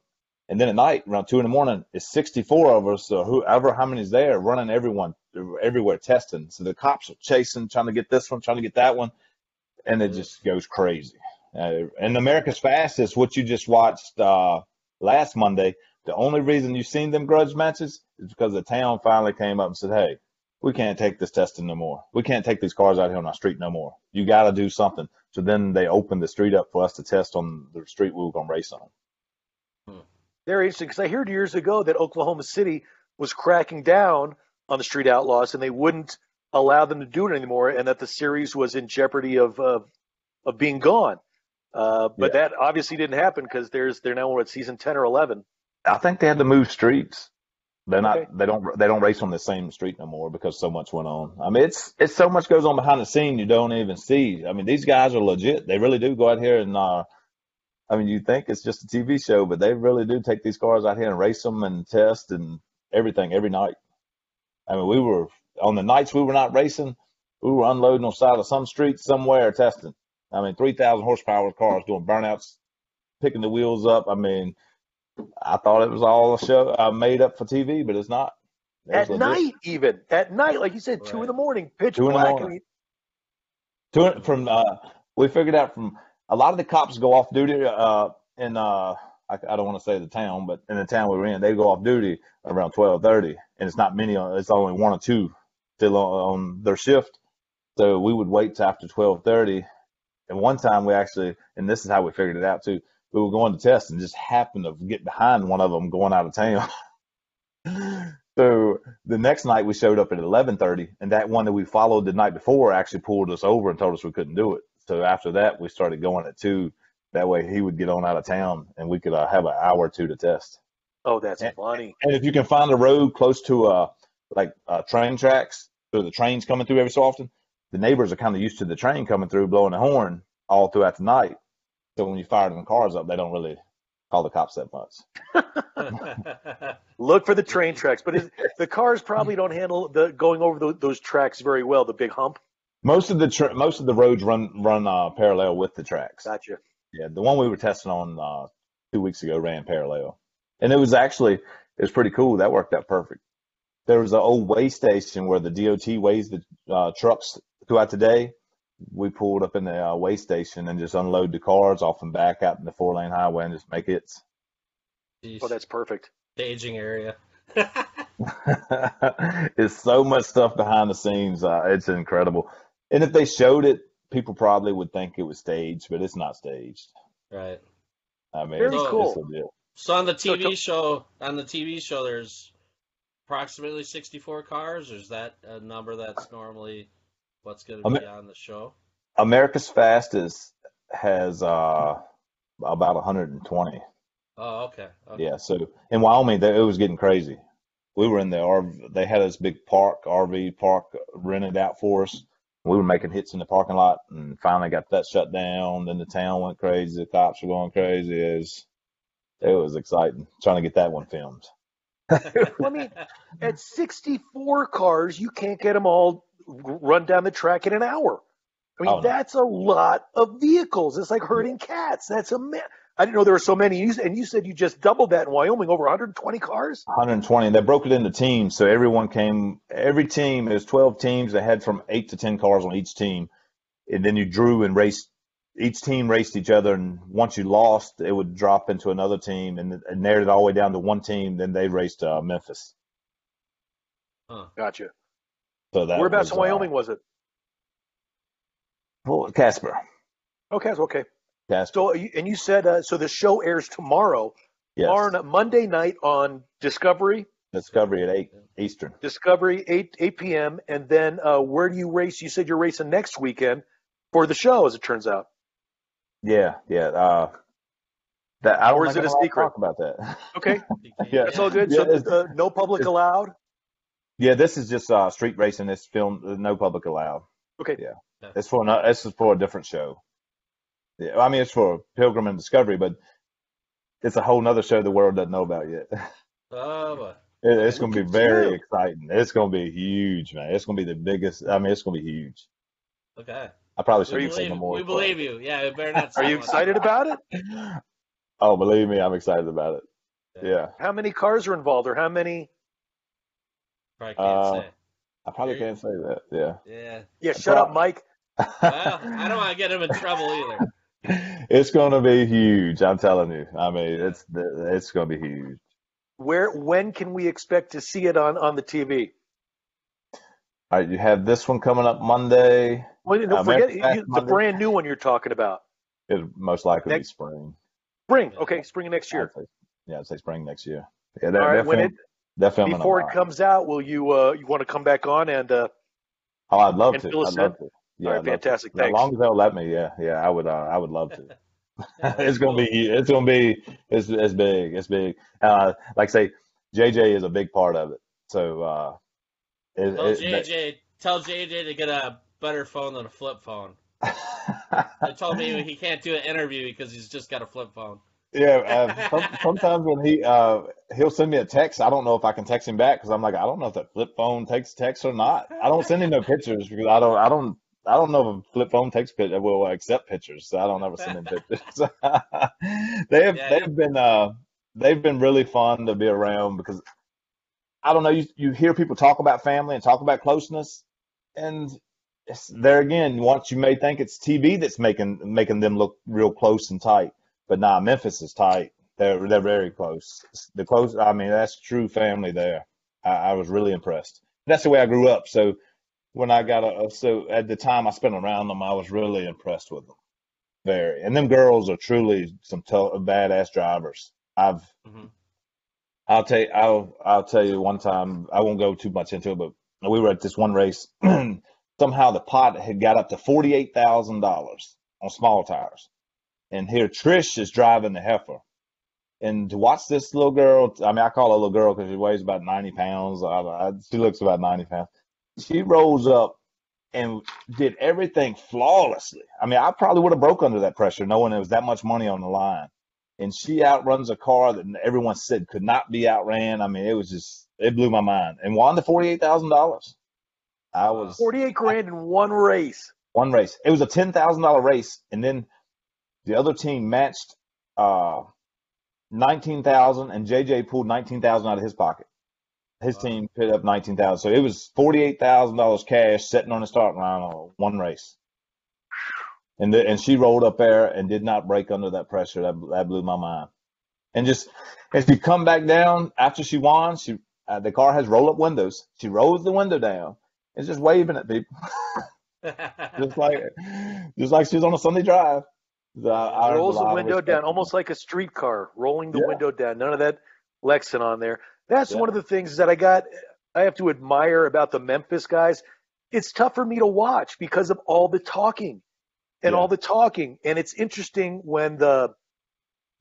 And then at night, around two in the morning, it's 64 of us, or whoever, how many's there, running everyone everywhere testing. So the cops are chasing, trying to get this one, trying to get that one, and it mm-hmm. just goes crazy. Uh, and America's Fastest, what you just watched uh, last Monday, the only reason you've seen them grudge matches is because the town finally came up and said, "Hey, we can't take this testing no more. We can't take these cars out here on our street no more. You got to do something." So then they opened the street up for us to test on the street we were going to race on. Very interesting because I heard years ago that Oklahoma City was cracking down on the Street Outlaws, and they wouldn't allow them to do it anymore, and that the series was in jeopardy of of, of being gone. Uh, but Yeah. that obviously didn't happen because there's they're now at season ten or eleven. I think they had to move streets. They're not. Okay. They don't. They don't race on the same street no more because so much went on. I mean, it's it's so much goes on behind the scene you don't even see. I mean, these guys are legit. They really do go out here and. uh I mean, you think it's just a TV show, but they really do take these cars out here and race them and test and everything every night. I mean, we were on the nights we were not racing, we were unloading on the side of some street somewhere testing. I mean, three thousand horsepower cars doing burnouts, picking the wheels up. I mean, I thought it was all a show I made up for TV, but it's not. It At legit. night, even at night, like you said, two in the morning, pitch Two in the morning. I mean, from uh, we figured out from a lot of the cops go off duty uh, in uh, I, I don't want to say the town, but in the town we were in, they go off duty around twelve thirty, and it's not many. It's only one or two still on, on their shift. So we would wait till after twelve thirty. And one time we actually, and this is how we figured it out too. We were going to test and just happened to get behind one of them going out of town. so the next night we showed up at eleven thirty, and that one that we followed the night before actually pulled us over and told us we couldn't do it. So after that, we started going at two. That way he would get on out of town, and we could uh, have an hour or two to test. oh, that's Yeah. funny. And if you can find a road close to uh like uh, train tracks, so the trains coming through every so often, the neighbors are kind of used to the train coming through, blowing the horn all throughout the night. So when you fire them cars up, they don't really call the cops that much. Look for the train tracks, but it, the cars probably don't handle the going over tho- those tracks very well. The big hump. Most of the tra- most of the roads run run uh, parallel with the tracks. Gotcha. Yeah, the one we were testing on uh, two weeks ago ran parallel, and it was actually it was pretty cool. That worked out perfect. There was an old weigh station where the DOT weighs the uh, trucks throughout the day. We pulled up in the uh, weigh station and just unload the cars off and back out in the four lane highway and just make hits. Jeez. Oh, that's perfect. The staging area. it's so much stuff behind the scenes. Uh, it's incredible. And if they showed it, people probably would think it was staged, but it's not staged. right. I mean, Very it's, cool. it's legit. So on the TV to- show, on the TV show, there's approximately 64 cars, or is that a number that's normally what's going to be mean- on the show? America's Fastest has uh, about 120. Oh, okay. okay. Yeah, so in Wyoming, they, it was getting crazy. We were in the RV, they had this big park, RV park rented out for us. We were making hits in the parking lot and finally got that shut down. Then the town went crazy. The cops were going crazy. It was, it was exciting trying to get that one filmed. I mean, at 64 cars, you can't get them all r- run down the track in an hour. I mean, Oh, no. that's a lot of vehicles. It's like herding cats. That's a man. I didn't know there were so many. You, and you said you just doubled that in Wyoming, over 120 cars. 120. and They broke it into teams, so everyone came. Every team, there's 12 teams. They had from eight to 10 cars on each team, and then you drew and raced. Each team raced each other, and once you lost, it would drop into another team, and, and narrowed it all the way down to one team. Then they raced uh, Memphis. Gotcha. So that Whereabouts in Wyoming was it? Uh, well, Casper. Okay, so- okay. Casper. So, and you said uh, so the show airs tomorrow, yes. tomorrow Monday night on Discovery, Discovery at eight Eastern. Discovery 8 8 p.m. And then uh, where do you race? You said you're racing next weekend for the show, as it turns out. Yeah, yeah. Uh, that I Or is it a I'm allowed to secret? Talk about that. Okay, Yeah. that's all good. Yeah, So uh, no public allowed. Yeah, this is just uh, street racing. It's filmed, no public allowed. Okay. Yeah, Yeah. it's for no, this is for a different show. Yeah, I mean it's for Pilgrim and Discovery, but it's a whole nother show the world doesn't know about yet. Oh. It, it's going to be very you. exciting. It's going to be huge, man. It's going to be the biggest. I mean, it's going to be huge. okay. I probably shouldn't say no more. we but- believe you. Yeah, we better not. Are you much. excited about it? Oh, believe me, I'm excited about it. Yeah, How many cars are involved, or how many? Probably can't Uh, say. I probably can't say that. Yeah. Yeah. Yeah, shut up, Mike. Well, I don't want to get him in trouble either. it's going to be huge. I'm telling you. I mean, it's it's going to be huge. Where? When can we expect to see it on on the TV? All right, you have this one coming up Monday. Well, don't forget American you, the brand new one you're talking about. It'll most likely Next- be spring. Spring. Okay, spring of next year. I'd say, yeah, I'd say spring next year. Yeah, they're, All right. they're When it film- Before it comes out, will you uh, you want to come back on and uh, Oh, I'd love to. I'd love in? to. Yeah, All right, I'd to. fantastic. As long as they'll let me, yeah, yeah, I would. Uh, I would love to. It's gonna be. It's gonna be. It's it's big. It's big. Uh, like I say, JJ is a big part of it. So, uh, it, Tell it, JJ, tell JJ to get a better phone than a flip phone. that- They told me he can't do an interview because he's just got a flip phone. Yeah. Uh, some, sometimes when he uh he'll send me a text, I don't know if I can text him back because I'm like, I don't know if that flip phone takes text or not. I don't send him no pictures because I don't. I don't. I don't know if a flip phone takes pictures. Will accept pictures, so I don't ever send him pictures. they have. Yeah, they've been. Uh, they've been really fun to be around because I don't know. You you hear people talk about family and talk about closeness, and it's, there again, once you may think it's TV that's making making them look real close and tight, but nah, Memphis is tight. They're they're very close. The close. I mean, that's true family there. I, I was really impressed. That's the way I grew up. So when I got a so at the time I spent around them, I was really impressed with them. Very, and them girls are truly some t- badass drivers. I've Mhm. I'll tell you, I'll I'll tell you one time. I won't go too much into it, but we were at this one race. Somehow the pot had got up to forty eight thousand dollars on small tires, and here Trish is driving the heifer. And to watch this little girl, I mean, I call her a little girl because she weighs about ninety pounds. I, I, she looks about ninety pounds. She rolls up and did everything flawlessly. I mean, I probably would have broke under that pressure, knowing there was that much money on the line and she outruns a car that everyone said could not be outran. I mean, it was just it blew my mind. And won the forty eight thousand dollars. I was Forty-eight grand in one race. one race. It was a ten thousand dollar race, and then the other team matched uh nineteen thousand, and JJ pulled nineteen thousand out of his pocket. His Wow. team put up nineteen thousand, so it was forty eight thousand dollars cash sitting on the starting line on one race. And the, and she rolled up there and did not break under that pressure. That that blew my mind. And just as she come back down after she won, she uh, the car has roll up windows. She rolls the window down and just waving at people, just like just like she was on a Sunday drive. I Rolls the window down, almost like a streetcar, rolling the Yeah. window down. None of that Lexan on there. That's Yeah. one of the things that I got. I have to admire about the Memphis guys. It's tough for me to watch because of all the talking and Yeah. all the talking. And it's interesting when the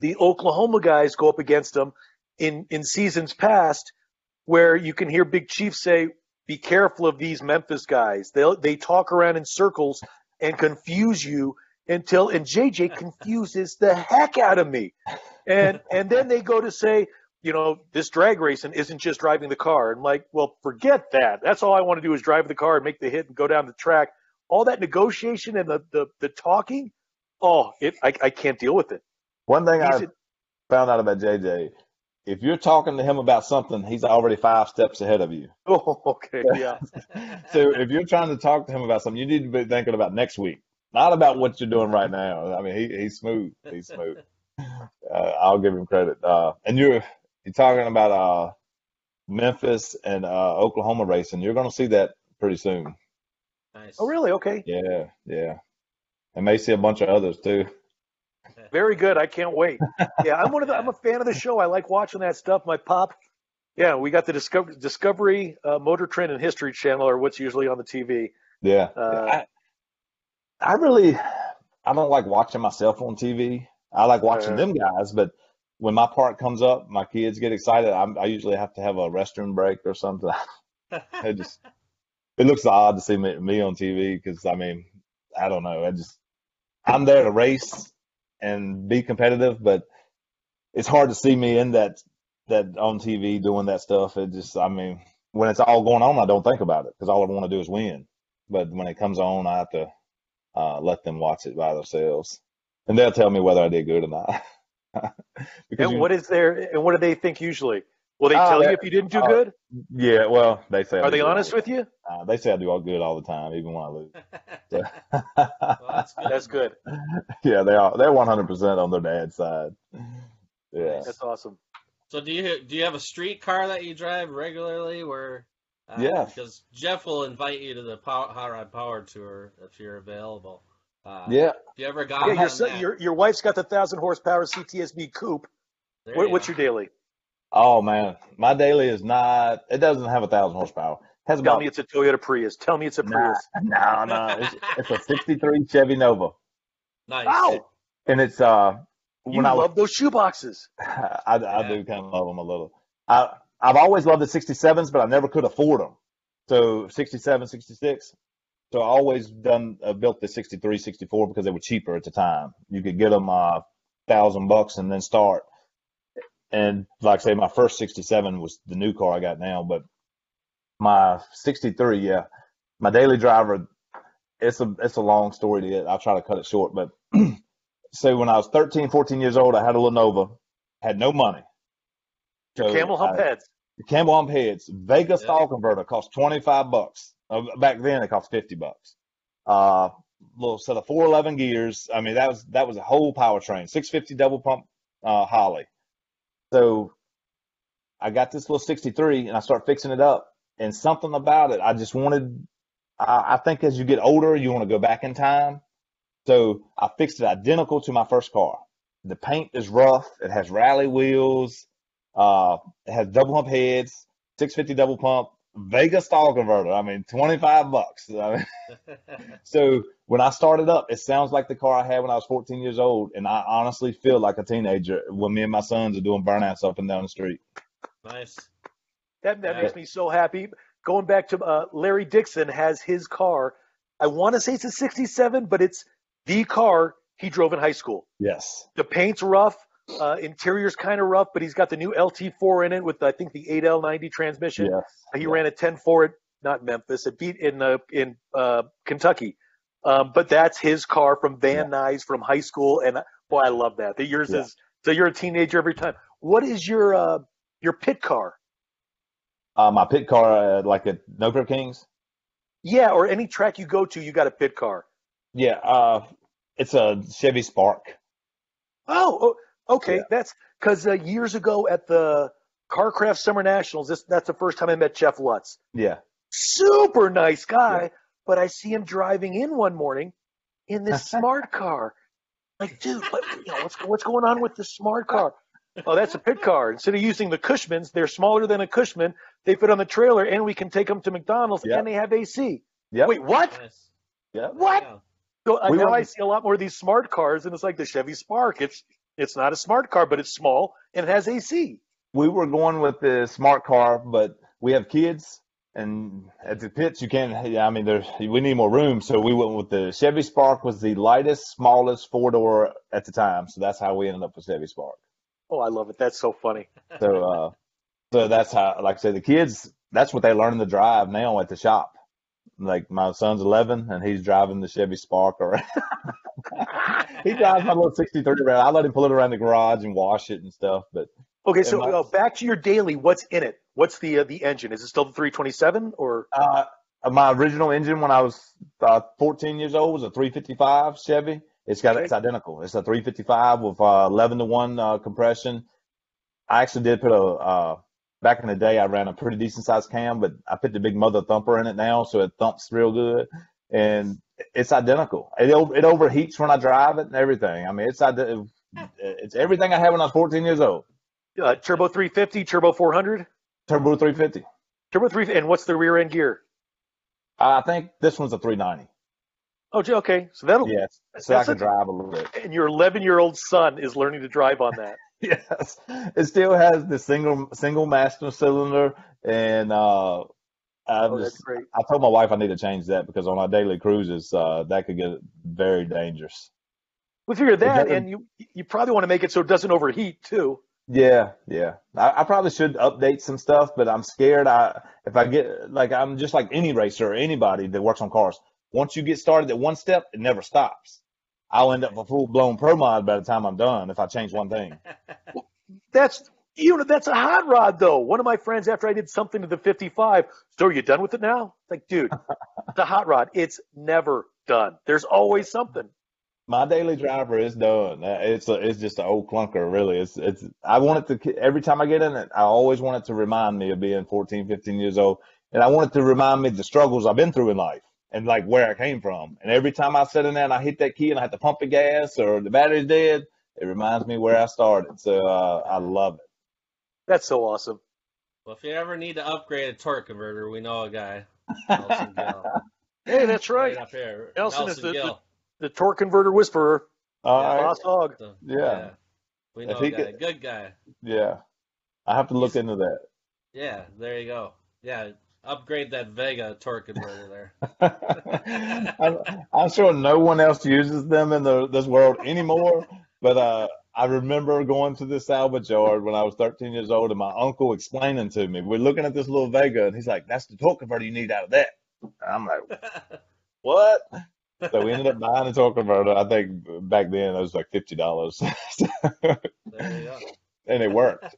the Oklahoma guys go up against them in in seasons past, where you can hear Big Chief say, "Be careful of these Memphis guys. They they talk around in circles and confuse you until and JJ confuses the heck out of me. And and then they go to say, you know, this drag racing isn't just driving the car. And I'm like, well, forget that. That's all I want to do is drive the car and make the hit and go down the track. All that negotiation and the the, the talking, oh, it I, I can't deal with it. One thing He's I a- found out about JJ, if you're talking to him about something, he's already five steps ahead of you. Oh, okay, yeah. So if you're trying to talk to him about something, you need to be thinking about next week, not about what you're doing right now. I mean, he, he's smooth. He's smooth. Uh, I'll give him credit. Uh, and you're you're talking about uh, Memphis and uh, Oklahoma racing. You're going to see that pretty soon. nice. Oh, really? Okay. Yeah, yeah. And may see a bunch of others too. Very good. I can't wait. Yeah, I'm one of the. I'm a fan of the show. I like watching that stuff. My pop. Yeah, we got the Discovery, Discovery uh, Motor Trend and History Channel, or what's usually on the TV. Yeah. Uh, I, I really, I don't like watching myself on TV. I like watching Uh. them guys, but when my part comes up, my kids get excited. I'm, I usually have to have a restroom break or something. it just, it looks odd to see me, me on TV because I mean, I don't know. I just, I'm there to race and be competitive, but it's hard to see me in that that on TV doing that stuff. It just, I mean, when it's all going on, I don't think about it because all I want to do is win. But when it comes on, I have to uh, let them watch it by themselves, and they'll tell me whether I did good or not. because and you- what is their and what do they think usually? Will they Oh, tell you if you didn't do uh, good? yeah, well, they say Are do they honest with you? Uh, they say I do all good all the time, even when I lose. So- Well, that's good. That's good. yeah, they are. They're 100 percent on their dad's side. Yeah. That's awesome. So do you do you have a street car that you drive regularly? Where uh, Yeah. because Jeff will invite you to the pow- Hot Rod Power Tour if you're available. Uh, Yeah. If you ever got Yeah, on your, that, your your wife's got the thousand horsepower CTSV coupe. What, you what's your daily? Oh man, my daily is not. It doesn't have a thousand horsepower. It has Tell about me it's a Toyota Prius. Tell me it's a nah, Prius. no, no. It's, it's a '63 Chevy Nova, Nice. Wow. and it's uh You when I was love those shoe boxes. I, I Yeah. do kind of love them a little. I I've always loved the 67s, but I never could afford them. So 67, 66. So I always done uh, built the 63, 64 because they were cheaper at the time. You could get them uh thousand bucks and then start. And like I say, my first 67 was the new car I got now, but my 63, yeah, my daily driver. It's a it's a long story to get. I'll try to cut it short, but so when I was 13, 14 years old, I had a Lenovo, had no money. So camel hump I- heads. the camel hump heads, Vega Yeah. stall converter cost 25 bucks. Uh, back then it cost 50 bucks. Uh, little set of 411 gears. I mean, that was, that was a whole powertrain, 650 double pump, uh, Holley. So I got this little 63 and I start fixing it up and something about it. I just wanted, I, I think as you get older, you want to go back in time. So I fixed it identical to my first car. The paint is rough. It has rally wheels. Uh, it has double hump heads, 650 double pump, Vega stall converter. I mean, 25 bucks. I mean, so when I started up, it sounds like the car I had when I was 14 years old, and I honestly feel like a teenager when me and my sons are doing burnouts up and down the street. nice. That that Yeah. makes me so happy. Going back to uh, Larry Dixon has his car. I want to say it's a '67, but it's the car he drove in high school. Yes. The paint's rough, uh, interior's kind of rough, but he's got the new LT4 in it with I think the 8L90 transmission. Yes. He yeah. ran a 10-4 at not Memphis, it beat in uh, in uh, Kentucky. Um, but that's his car from Van Nuys from high school, and boy, I love that. That yours Yeah. is so you're a teenager every time. What is your uh, your pit car? Uh, my pit car, uh, like at No Prep Kings. Yeah, or any track you go to, you got a pit car. Yeah. Uh, it's a Chevy Spark. Oh, oh okay. Yeah. That's because uh, years ago at the Car Craft Summer Nationals, this that's the first time I met Jeff Lutz. Yeah. Super nice guy, Yeah. but I see him driving in one morning in this smart car. Like, dude, what, you know, what's what's going on with this smart car? Oh, that's a pit car. Instead of using the Cushmans, they're smaller than a Cushman. They fit on the trailer, and we can take them to McDonald's, Yeah. and they have AC. Yep. Wait, what? Nice. Yep. What? So uh, We now I see a lot more of these smart cars, and it's like the Chevy Spark. It's it's not a smart car, but it's small and it has AC. we were going with the smart car, but we have kids, and at the pits you can't. Yeah, I mean, there's we need more room, so we went with the Chevy Spark. Was the lightest, smallest four door at the time, so that's how we ended up with Chevy Spark. Oh, I love it. That's so funny. So, uh, so that's how, like I said, the kids. That's what they learn to drive now at the shop. Like my son's 11, and he's driving the Chevy Spark, or he drives my little 63 around. I let him pull it around the garage and wash it and stuff, but. Okay, so my- uh, back to your daily. What's in it? What's the uh, the engine? Is it still the 327 or? Uh, my original engine when I was uh, 14 years old was a 355 Chevy. It's got Okay. it's identical. It's a 355 with uh, 11 to one uh, compression. I actually did put a uh, back in the day. I ran a pretty decent sized cam, but I put the big mother thumper in it now, so it thumps real good, and it's identical. It it overheats when I drive it and everything. I mean, it's it's everything I had when I was 14 years old. Uh, turbo 350, turbo 400, Turbo 350. turbo 3. And what's the rear end gear? I think this one's a 390. Oh, okay. So that'll. Yes, so I can a- drive a little bit. And your 11 year old son is learning to drive on that. Yes, it still has the single single master cylinder, and uh, I'm Oh, just. I told my wife I need to change that because on our daily cruises, uh, that could get very dangerous. We figured that, and you you probably want to make it so it doesn't overheat too. Yeah, yeah. I, I probably should update some stuff, but I'm scared. I if I get like I'm just like any racer or anybody that works on cars. Once you get started at one step, it never stops. I'll end up a full blown pro mod by the time I'm done if I change one thing. That's you know that's a hot rod though. One of my friends, after I did something to the 55, so are you done with it now? Like, dude, the hot rod, it's never done. There's always something. My daily driver is done. Uh, It's a, it's just an old clunker, really. It's it's. I want it to every time I get in it, I always want it to remind me of being 14, 15 years old, and I want it to remind me of the struggles I've been through in life and like where I came from. And every time I sit in there and I hit that key and I have to pump the gas or the battery's dead, it reminds me where I started. So uh, I love it. That's so awesome. Well, if you ever need to upgrade a torque converter, we know a guy. Nelson Gill. Hey, that's right. up here. Nelson is the- Gill. The torque converter whisperer, All Yeah. Boss Hog. So, Yeah. We know he a guy. could- Good guy. Yeah. I have to look He's- into that. Yeah, there you go. Yeah, upgrade that Vega torque converter there. I'm, I'm sure no one else uses them in the, this world anymore, but uh, I remember going to the salvage yard when I was 13 years old and my uncle explaining to me, we're looking at this little Vega, and he's like, that's the torque converter you need out of that. And I'm like, what? So we ended up buying a torque converter. I think back then it was like $50. there and it worked.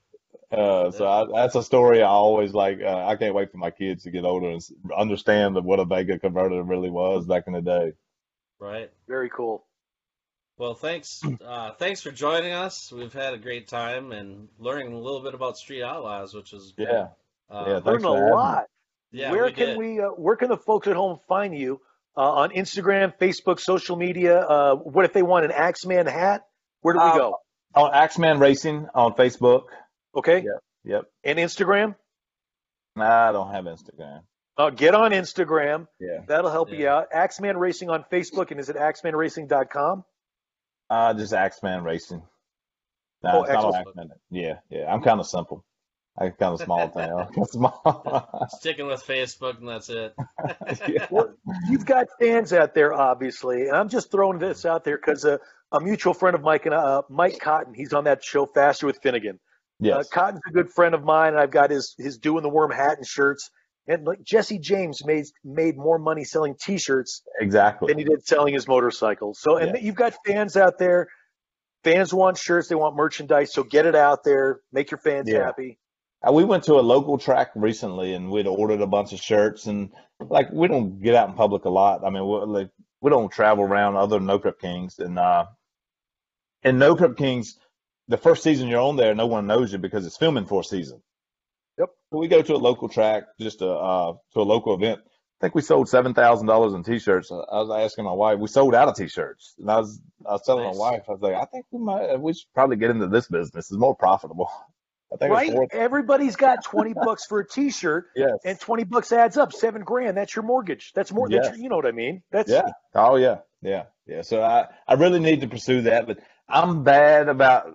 Uh, so I, that's a story I always like. Uh, I can't wait for my kids to get older and s- understand what a Vega converter really was back in the day. Right. Very cool. Well, thanks. Uh, thanks for joining us. We've had a great time and learning a little bit about Street Outlaws, which is good. Yeah. Uh, Yeah, thanks Learned for a having me. lot. yeah, where we can did. we? Uh, where can the folks at home find you? Uh, on Instagram, Facebook, social media. Uh, what if they want an Axeman hat? Where do we Uh, go? On Axeman Racing on Facebook. Okay. yeah. Yep. And Instagram. Nah, I don't have Instagram. Uh, get on Instagram. Yeah. That'll help you out. Axeman Racing on Facebook, and is it axemanracing.com? Uh, just Axeman Racing. Nah, Oh, it's not. Axeman. Yeah. Yeah. I'm kind of simple. I'm kind of small town. small. Sticking with Facebook, and that's it. yeah. Well, you've got fans out there, obviously, and I'm just throwing this out there because uh, a mutual friend of Mike and uh, Mike Cotton, he's on that show Faster with Finnegan. Uh, Cotton's a good friend of mine, and I've got his his doing the worm hat and shirts. And like Jesse James made made more money selling T-shirts Exactly. than he did selling his motorcycles. So, and Yeah. you've got fans out there. Fans want shirts, they want merchandise. So get it out there, make your fans Yeah. happy. Uh, we went to a local track recently and we'd ordered a bunch of shirts and like we don't get out in public a lot. I mean, we like we don't travel around other No Prep Kings and uh in No Prep Kings, the first season you're on there, no one knows you because it's filming for a season. Yep. So we go to a local track, just a uh to a local event. I think we sold seven thousand dollars in t-shirts. I was asking my wife, we sold out of t-shirts, and I was I was telling Nice. my wife, I was like, I think we might we should probably get into this business. It's more profitable. I think Right? Everybody's got 20 bucks for a T-shirt, yes. and 20 bucks adds up. Seven grand. That's your mortgage. That's more. That's Yes. your, you know what I mean? That's Yeah. Oh yeah. Yeah. Yeah. So I, I really need to pursue that, but I'm bad about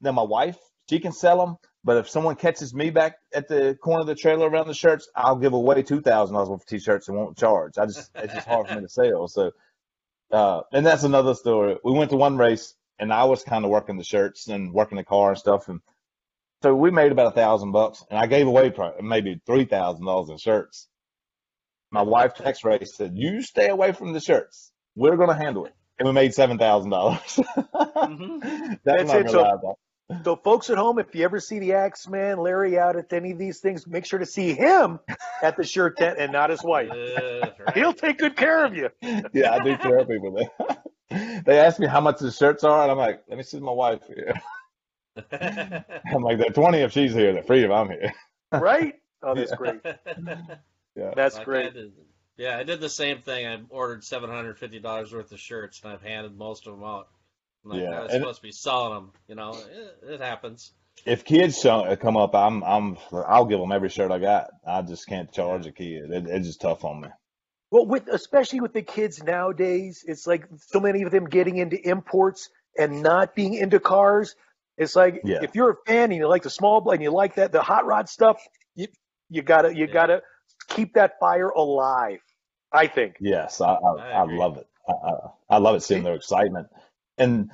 now my wife, she can sell them, but if someone catches me back at the corner of the trailer around the shirts, I'll give away two thousand dollars worth of t-shirts and won't charge. I just it's just hard for me to sell. So uh and that's another story. We went to one race and I was kind of working the shirts and working the car and stuff and so we made about a thousand bucks and I gave away maybe three thousand dollars in shirts. My wife text Ray said, "You stay away from the shirts. We're gonna handle it." And we made seven thousand dollars. Mhm. That's That's not it. So- folks at home, if you ever see the Axeman Larry out at any of these things, make sure to see him at the shirt tent and not his wife. Yeah, right. He'll take good care of you. yeah, I do care of people. They, they ask me how much the shirts are, and I'm like, "Let me see my wife here." I'm like, "They're twenty if she's here. They're free if I'm here." Right? Oh, that's great. Yeah. That's Like I great. did- yeah, I did the same thing. I ordered seven hundred fifty dollars worth of shirts, and I've handed most of them out. I'm like, Yeah, oh, I was and- supposed to be selling them. You know, it, it happens. If kids show, come up, I'm I'm I'll give them every shirt I got. I just can't charge a kid. It, it's just tough on me. Well, with especially with the kids nowadays, it's like so many of them getting into imports and not being into cars. It's like Yeah. if you're a fan and you like the small blade and you like that the hot rod stuff, you you gotta you Yeah. gotta keep that fire alive. I think. Yes, I I, I I love it. I, I, I love it seeing their excitement, and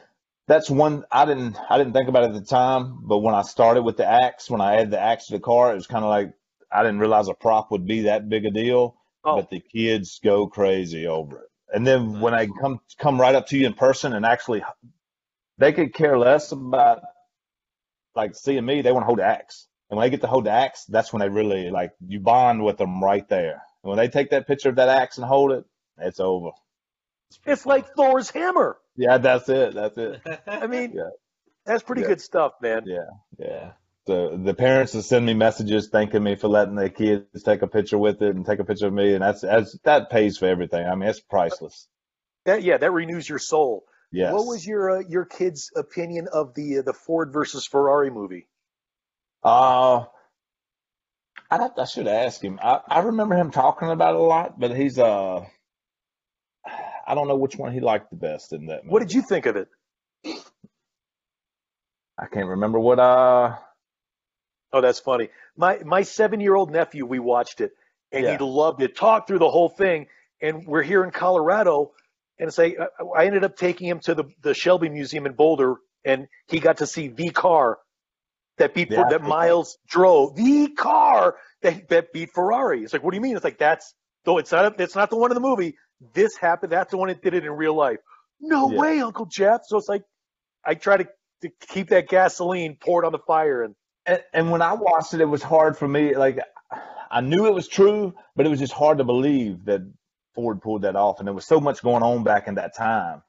that's one I didn't I didn't think about it at the time. But when I started with the axe, when I added the axe to the car, it was kind of like I didn't realize a prop would be that big a deal. Oh, But the kids go crazy over it, and then mm-hmm. when I come come right up to you in person and actually, they could care less about like seeing me. They want to hold the axe, and when they get to hold the axe, that's when they really like you bond with them right there. And when they take that picture of that axe and hold it, it's over. it's like Thor's hammer. Yeah, that's it. That's it. I mean, Yeah. that's pretty Yeah. good stuff, man. Yeah, yeah. The the parents will send me messages thanking me for letting their kids take a picture with it and take a picture of me, and that's that's that pays for everything. I mean, it's priceless. That yeah, that renews your soul. Yes. What was your uh, your kids' opinion of the uh, the Ford versus Ferrari movie? Uh, to, I should ask him. I, I remember him talking about it a lot, but he's uh, I don't know which one he liked the best in that. What did you think of it? I can't remember what uh. Oh, that's funny. My my seven year old nephew, we watched it, and Yeah. he loved it. Talked through the whole thing, and we're here in Colorado, and it's like I- I ended up taking him to the the Shelby Museum in Boulder, and he got to see the car that beat The that. Miles drove, the car that that beat Ferrari. It's like, what do you mean? It's like that's though it's not it's not the one in the movie. This happened. That's the one that did it in real life. No Yeah. way, Uncle Jeff. So it's like I try to, to keep that gasoline poured on the fire and. And, and when I watched it, it was hard for me. Like I knew it was true, but it was just hard to believe that Ford pulled that off. And there was so much going on back in that time.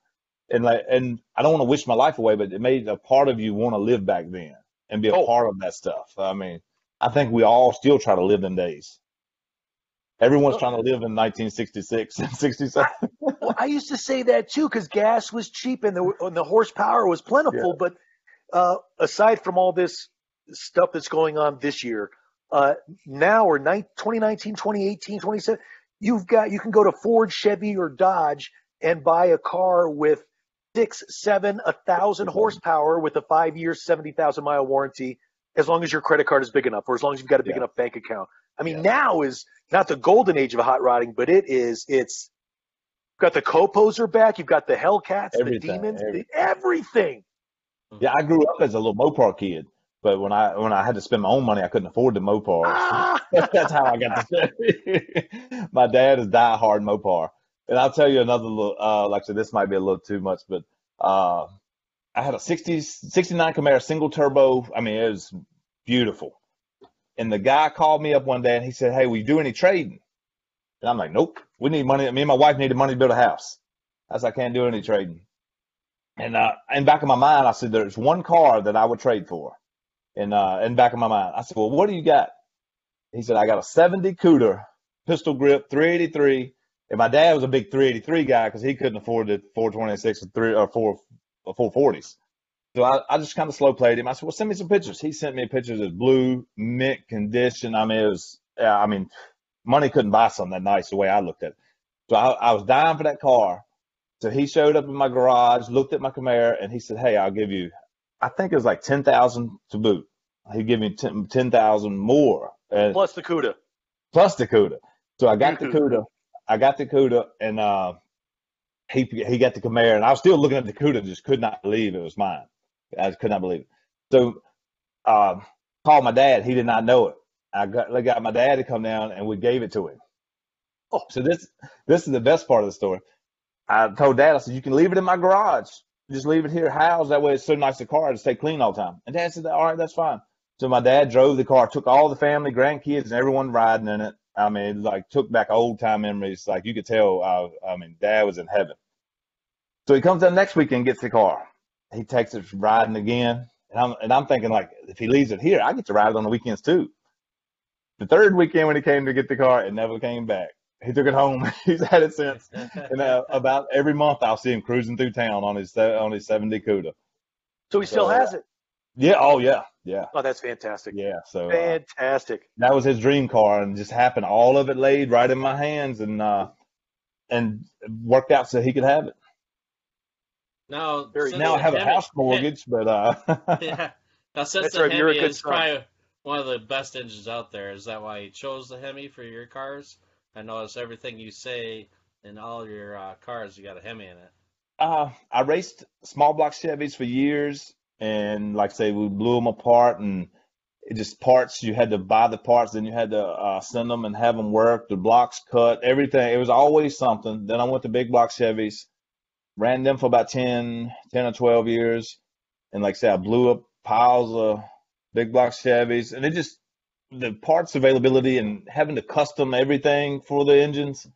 And like, and I don't want to wish my life away, but it made a part of you want to live back then and be a Oh. part of that stuff. I mean, I think we all still try to live in days. Everyone's Oh. trying to live in 1966 and 67. Well, I used to say that too because gas was cheap and the and the horsepower was plentiful. But uh, aside from all this stuff that's going on this year, uh, now or nine, 2019, 2018, 2017, you've got you can go to Ford, Chevy, or Dodge and buy a car with six, seven, a thousand horsepower with a five year, seventy thousand mile warranty, as long as your credit card is big enough, or as long as you've got a big Yeah. enough bank account. I mean, Yeah. now is not the golden age of hot rodding, but it is. It's got the co-poser back. You've got the Hellcats, the demons, everything. the, everything. Yeah, I grew up as a little Mopar kid, but when I when I had to spend my own money, I couldn't afford the Mopar. Ah! That's how I got the. My dad is diehard Mopar. And I'll tell you another little, uh, like I said, this might be a little too much, but, uh, I had a 60, 69 Camaro single turbo. I mean, it was beautiful. And the guy called me up one day and he said, Hey, will you do any trading? And I'm like, Nope. We need money. Me and my wife needed money to build a house. I said, I can't do any trading. And, uh, in back of my mind, I said, There's one car that I would trade for. And, uh, in back of my mind, I said, Well, what do you got? He said, I got a 70 CUDA, pistol grip, 383. And my dad was a big 383 guy because he couldn't afford the 426 or three or four or 440s. So I, I just kind of slow played him. I said, well, send me some pictures. He sent me pictures of blue, mint condition. I mean, it was, yeah, I mean, money couldn't buy something that nice the way I looked at it. So I, I was dying for that car. So he showed up in my garage, looked at my Camaro, and he said, hey, I'll give you, I think it was like 10,000 to boot. He gave me 10 10,000 more. And Plus the CUDA. plus the CUDA. So I got the. CUDA. I got the CUDA, and uh, he he got the Camaro, and I was still looking at the CUDA, just could not believe it was mine. I could not believe it. So uh, called my dad. He did not know it. I got I got my dad to come down, and we gave it to him. Oh. So this this is the best part of the story. I told dad, I said, you can leave it in my garage. Just leave it here housed. That way it's so nice the car to stay clean all the time. And dad said, all right, that's fine. So my dad drove the car, took all the family, grandkids, and everyone riding in it. I mean, like took back old time memories. Like you could tell, uh, I mean, dad was in heaven. So he comes down next weekend, and gets the car. He takes it riding again. And I'm, and I'm thinking like, if he leaves it here, I get to ride it on the weekends too. The third weekend when he came to get the car, it never came back. He took it home. He's had it since. And uh, about every month I'll see him cruising through town on his, on his 70 CUDA. So he still So, has it. Yeah. Oh yeah. Yeah. Oh, that's fantastic. Yeah. So, uh, Fantastic. that was his dream car and just happened all of it laid right in my hands and uh and worked out so he could have it Now, now i the have a house mortgage but uh yeah. Now, since That's the right, Hemi is son. probably one of the best engines out there, is that why you chose the Hemi for your cars? I notice everything you say in all your uh, cars, you got a Hemi in it. uh i raced small block chevys for years and like I say we blew them apart and it just parts you had to buy the parts then you had to uh send them and have them work the blocks cut everything it was always something then i went to big block chevys ran them for about 10 10 or 12 years and like I said, I blew up piles of big block Chevys, and it just the parts availability and having to custom everything for the engines.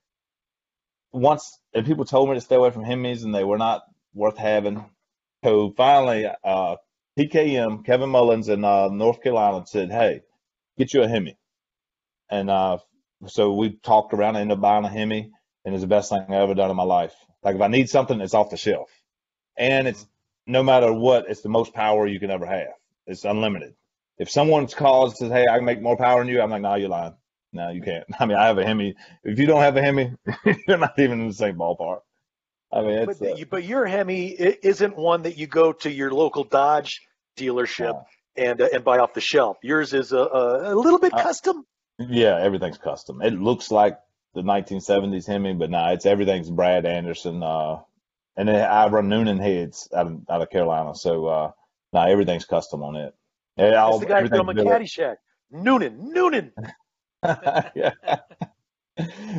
Once and people told me to stay away from Hemis, and they were not worth having. So finally, uh, PKM Kevin Mullins in uh, North Carolina said, "Hey, get you a Hemi," and uh, so we talked around. I ended up buying a Hemi, and it's the best thing I've ever done in my life. Like if I need something, it's off the shelf, and it's no matter what, it's the most power you can ever have. It's unlimited. If someone's calls says, "Hey, I can make more power than you," I'm like, "No, you're lying. No, you can't." I mean, I have a Hemi. If you don't have a Hemi, you're not even in the same ballpark. I mean, it's But, uh, but your Hemi isn't one that you go to your local Dodge dealership No. and uh, and buy off the shelf. Yours is a, a, a little bit Uh, custom. yeah, everything's custom. It looks like the 1970s Hemi, but nah, it's everything's Brad Anderson. Uh, and then I run Noonan heads out of out of Carolina, so uh, nah, everything's custom on it. That's all- the guy from a everything's built- Caddyshack. Noonan, Noonan. yeah.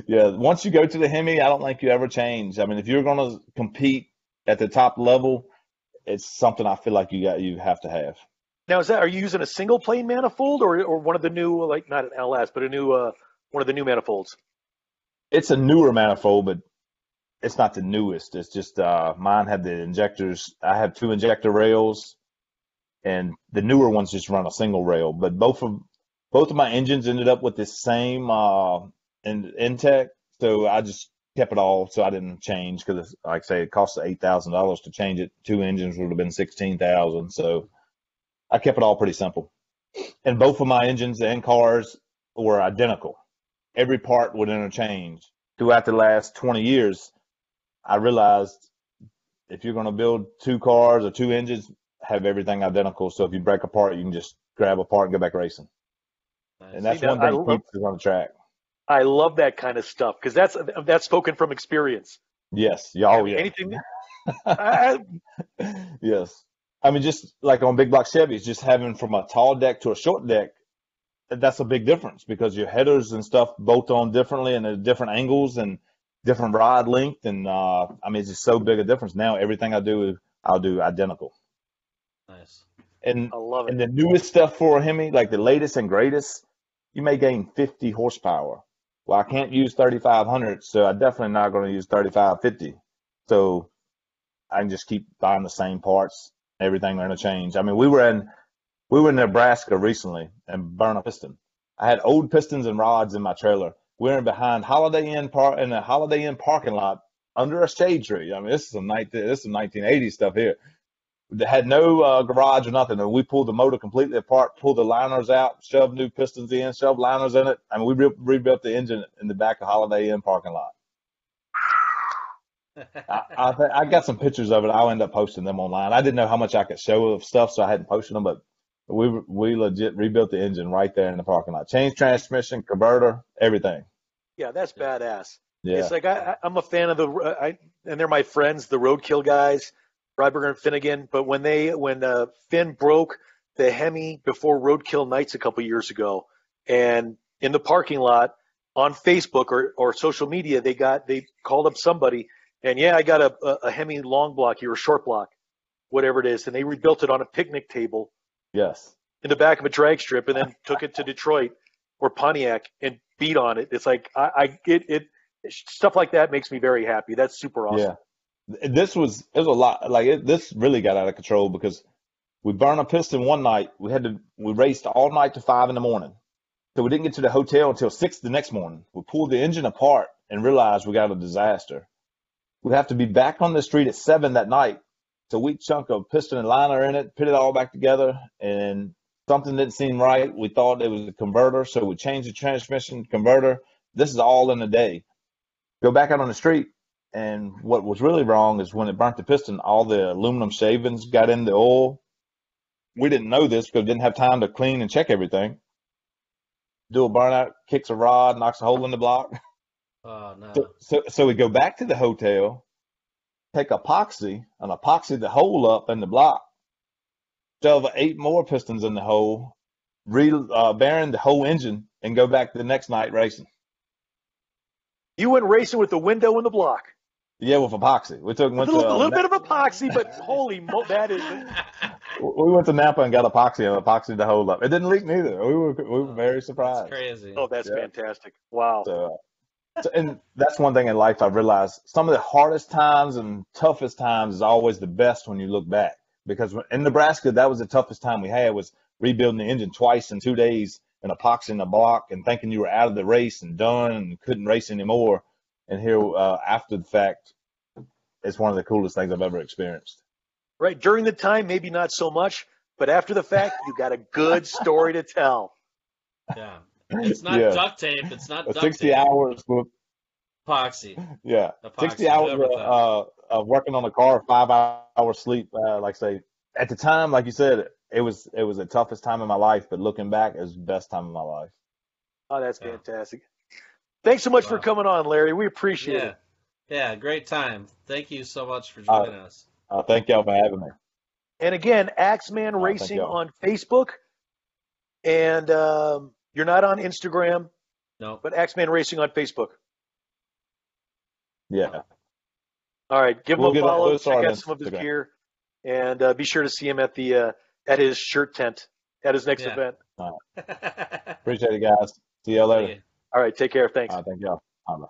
yeah. Once you go to the Hemi, I don't think you ever change. I mean, if you're going to compete at the top level, it's something I feel like you got you have to have. Now, is that are you using a single plane manifold or or one of the new like not an LS but a new uh one of the new manifolds? It's a newer manifold, but it's not the newest. It's just uh, mine had the injectors. I have two injector rails, and the newer ones just run a single rail. But both of both of my engines ended up with the same uh, in intake, so I just kept it all. So I didn't change because, like I say, it costs eight thousand dollars to change it. Two engines would have been sixteen thousand. So I kept it all pretty simple. And both of my engines and cars were identical. Every part would interchange. Throughout the last 20 years, I realized if you're going to build two cars or two engines, have everything identical. So if you break apart, you can just grab a part and go back racing. Nice. And that's See, now, one I thing love- keeps us on the track. I love that kind of stuff because that's that's spoken from experience. Yes. Yeah, Oh, yeah. Anything. I, yes. I mean, just like on big block Chevys, just having from a tall deck to a short deck, that's a big difference because your headers and stuff bolt on differently and at different angles and different rod length. And uh, I mean, it's just so big a difference. Now, everything I do, I'll do identical. Nice. And I love it. and the newest stuff for a Hemi, like the latest and greatest, you may gain 50 horsepower. Well, I can't use 3,500, so I'm definitely not going to use 3,550. So I can just keep buying the same parts. Everything are going to change. I mean, we were in we were in Nebraska recently and burned a piston. I had old pistons and rods in my trailer. We were in behind Holiday Inn par in a Holiday Inn parking lot under a shade tree. I mean, this is some night this is some 1980s stuff here. They had no uh, garage or nothing. And we pulled the motor completely apart, pulled the liners out, shoved new pistons in, shoved liners in it. I mean, we re- rebuilt the engine in the back of Holiday Inn parking lot. I, I, th- I got some pictures of it. I'll end up posting them online. I didn't know how much I could show of stuff, so I hadn't posted them. But we we legit rebuilt the engine right there in the parking lot. Change transmission, converter, everything. Yeah, that's badass. Yeah, It's like I, I- I'm a fan of the, I, and they're my friends, the Roadkill guys, Freiburger and Finnegan. But when they, when uh, Finn broke the Hemi before Roadkill Nights a couple years ago, and in the parking lot on Facebook or, or social media, they got, they called up somebody, and yeah, I got a, a, a Hemi long block here, a short block, whatever it is, and they rebuilt it on a picnic table yes, in the back of a drag strip, and then took it to Detroit or Pontiac and beat on it. It's like I, I get it. Stuff like that makes me very happy. That's super awesome. yeah. This was it was a lot. Like it, this really got out of control because we burned a piston one night. We had to we raced all night to five in the morning, so we didn't get to the hotel until six the next morning. We pulled the engine apart and realized we got a disaster. We have to be back on the street at seven that night. So we chunk of piston and liner in it, put it all back together, and something didn't seem right. We thought it was a converter, so we changed the transmission converter. This is all in a day. Go back out on the street, and what was really wrong is when it burnt the piston, all the aluminum shavings got in the oil. We didn't know this because we didn't have time to clean and check everything. Do a burnout, kicks a rod, knocks a hole in the block. Oh no. So, so, so we go back to the hotel, take epoxy and epoxy the hole up in the block, shove eight more pistons in the hole, re uh, bearing the whole engine, and go back the next night racing. You went racing with the window in the block. Yeah, with epoxy. We took A little, to a uh, little bit of epoxy, but holy mo, that is. we went to Napa and got epoxy and epoxy the hole up. It didn't leak neither. We were we were very That's surprised. crazy. Oh, that's Yeah. fantastic! Wow. So, so, and that's one thing in life I've realized. Some of the hardest times and toughest times is always the best when you look back. Because in Nebraska, that was the toughest time we had was rebuilding the engine twice in two days and epoxying the block and thinking you were out of the race and done and couldn't race anymore. And here, uh, after the fact, it's one of the coolest things I've ever experienced. Right during the time, maybe not so much, but after the fact, you got a good story to tell. Yeah. It's not Yeah. duct tape. It's not Uh, duct 60 tape. hours with Epoxy. yeah, Epoxy, 60 hours whatever of, uh, of working on the car, five hours sleep. Uh, like say, at the time, like you said, it was it was the toughest time in my life. But looking back, it was the best time of my life. Oh, that's Yeah. fantastic. Thanks so much for coming on, Larry. We appreciate Yeah. it. Yeah, great time. Thank you so much for Uh, joining us. Uh, thank y'all for having me. And again, Axeman thank Racing on Facebook. And um, you're not on Instagram, No. but Axeman Racing on Facebook. Yeah, All right, give him We'll a follow. those Check on out some of his Instagram. gear, and uh, be sure to see him at the uh, at his shirt tent at his next Yeah. event. appreciate it, guys. See y'all later. Thank you. All right, take care. Thanks. Uh, thank y'all. Bye.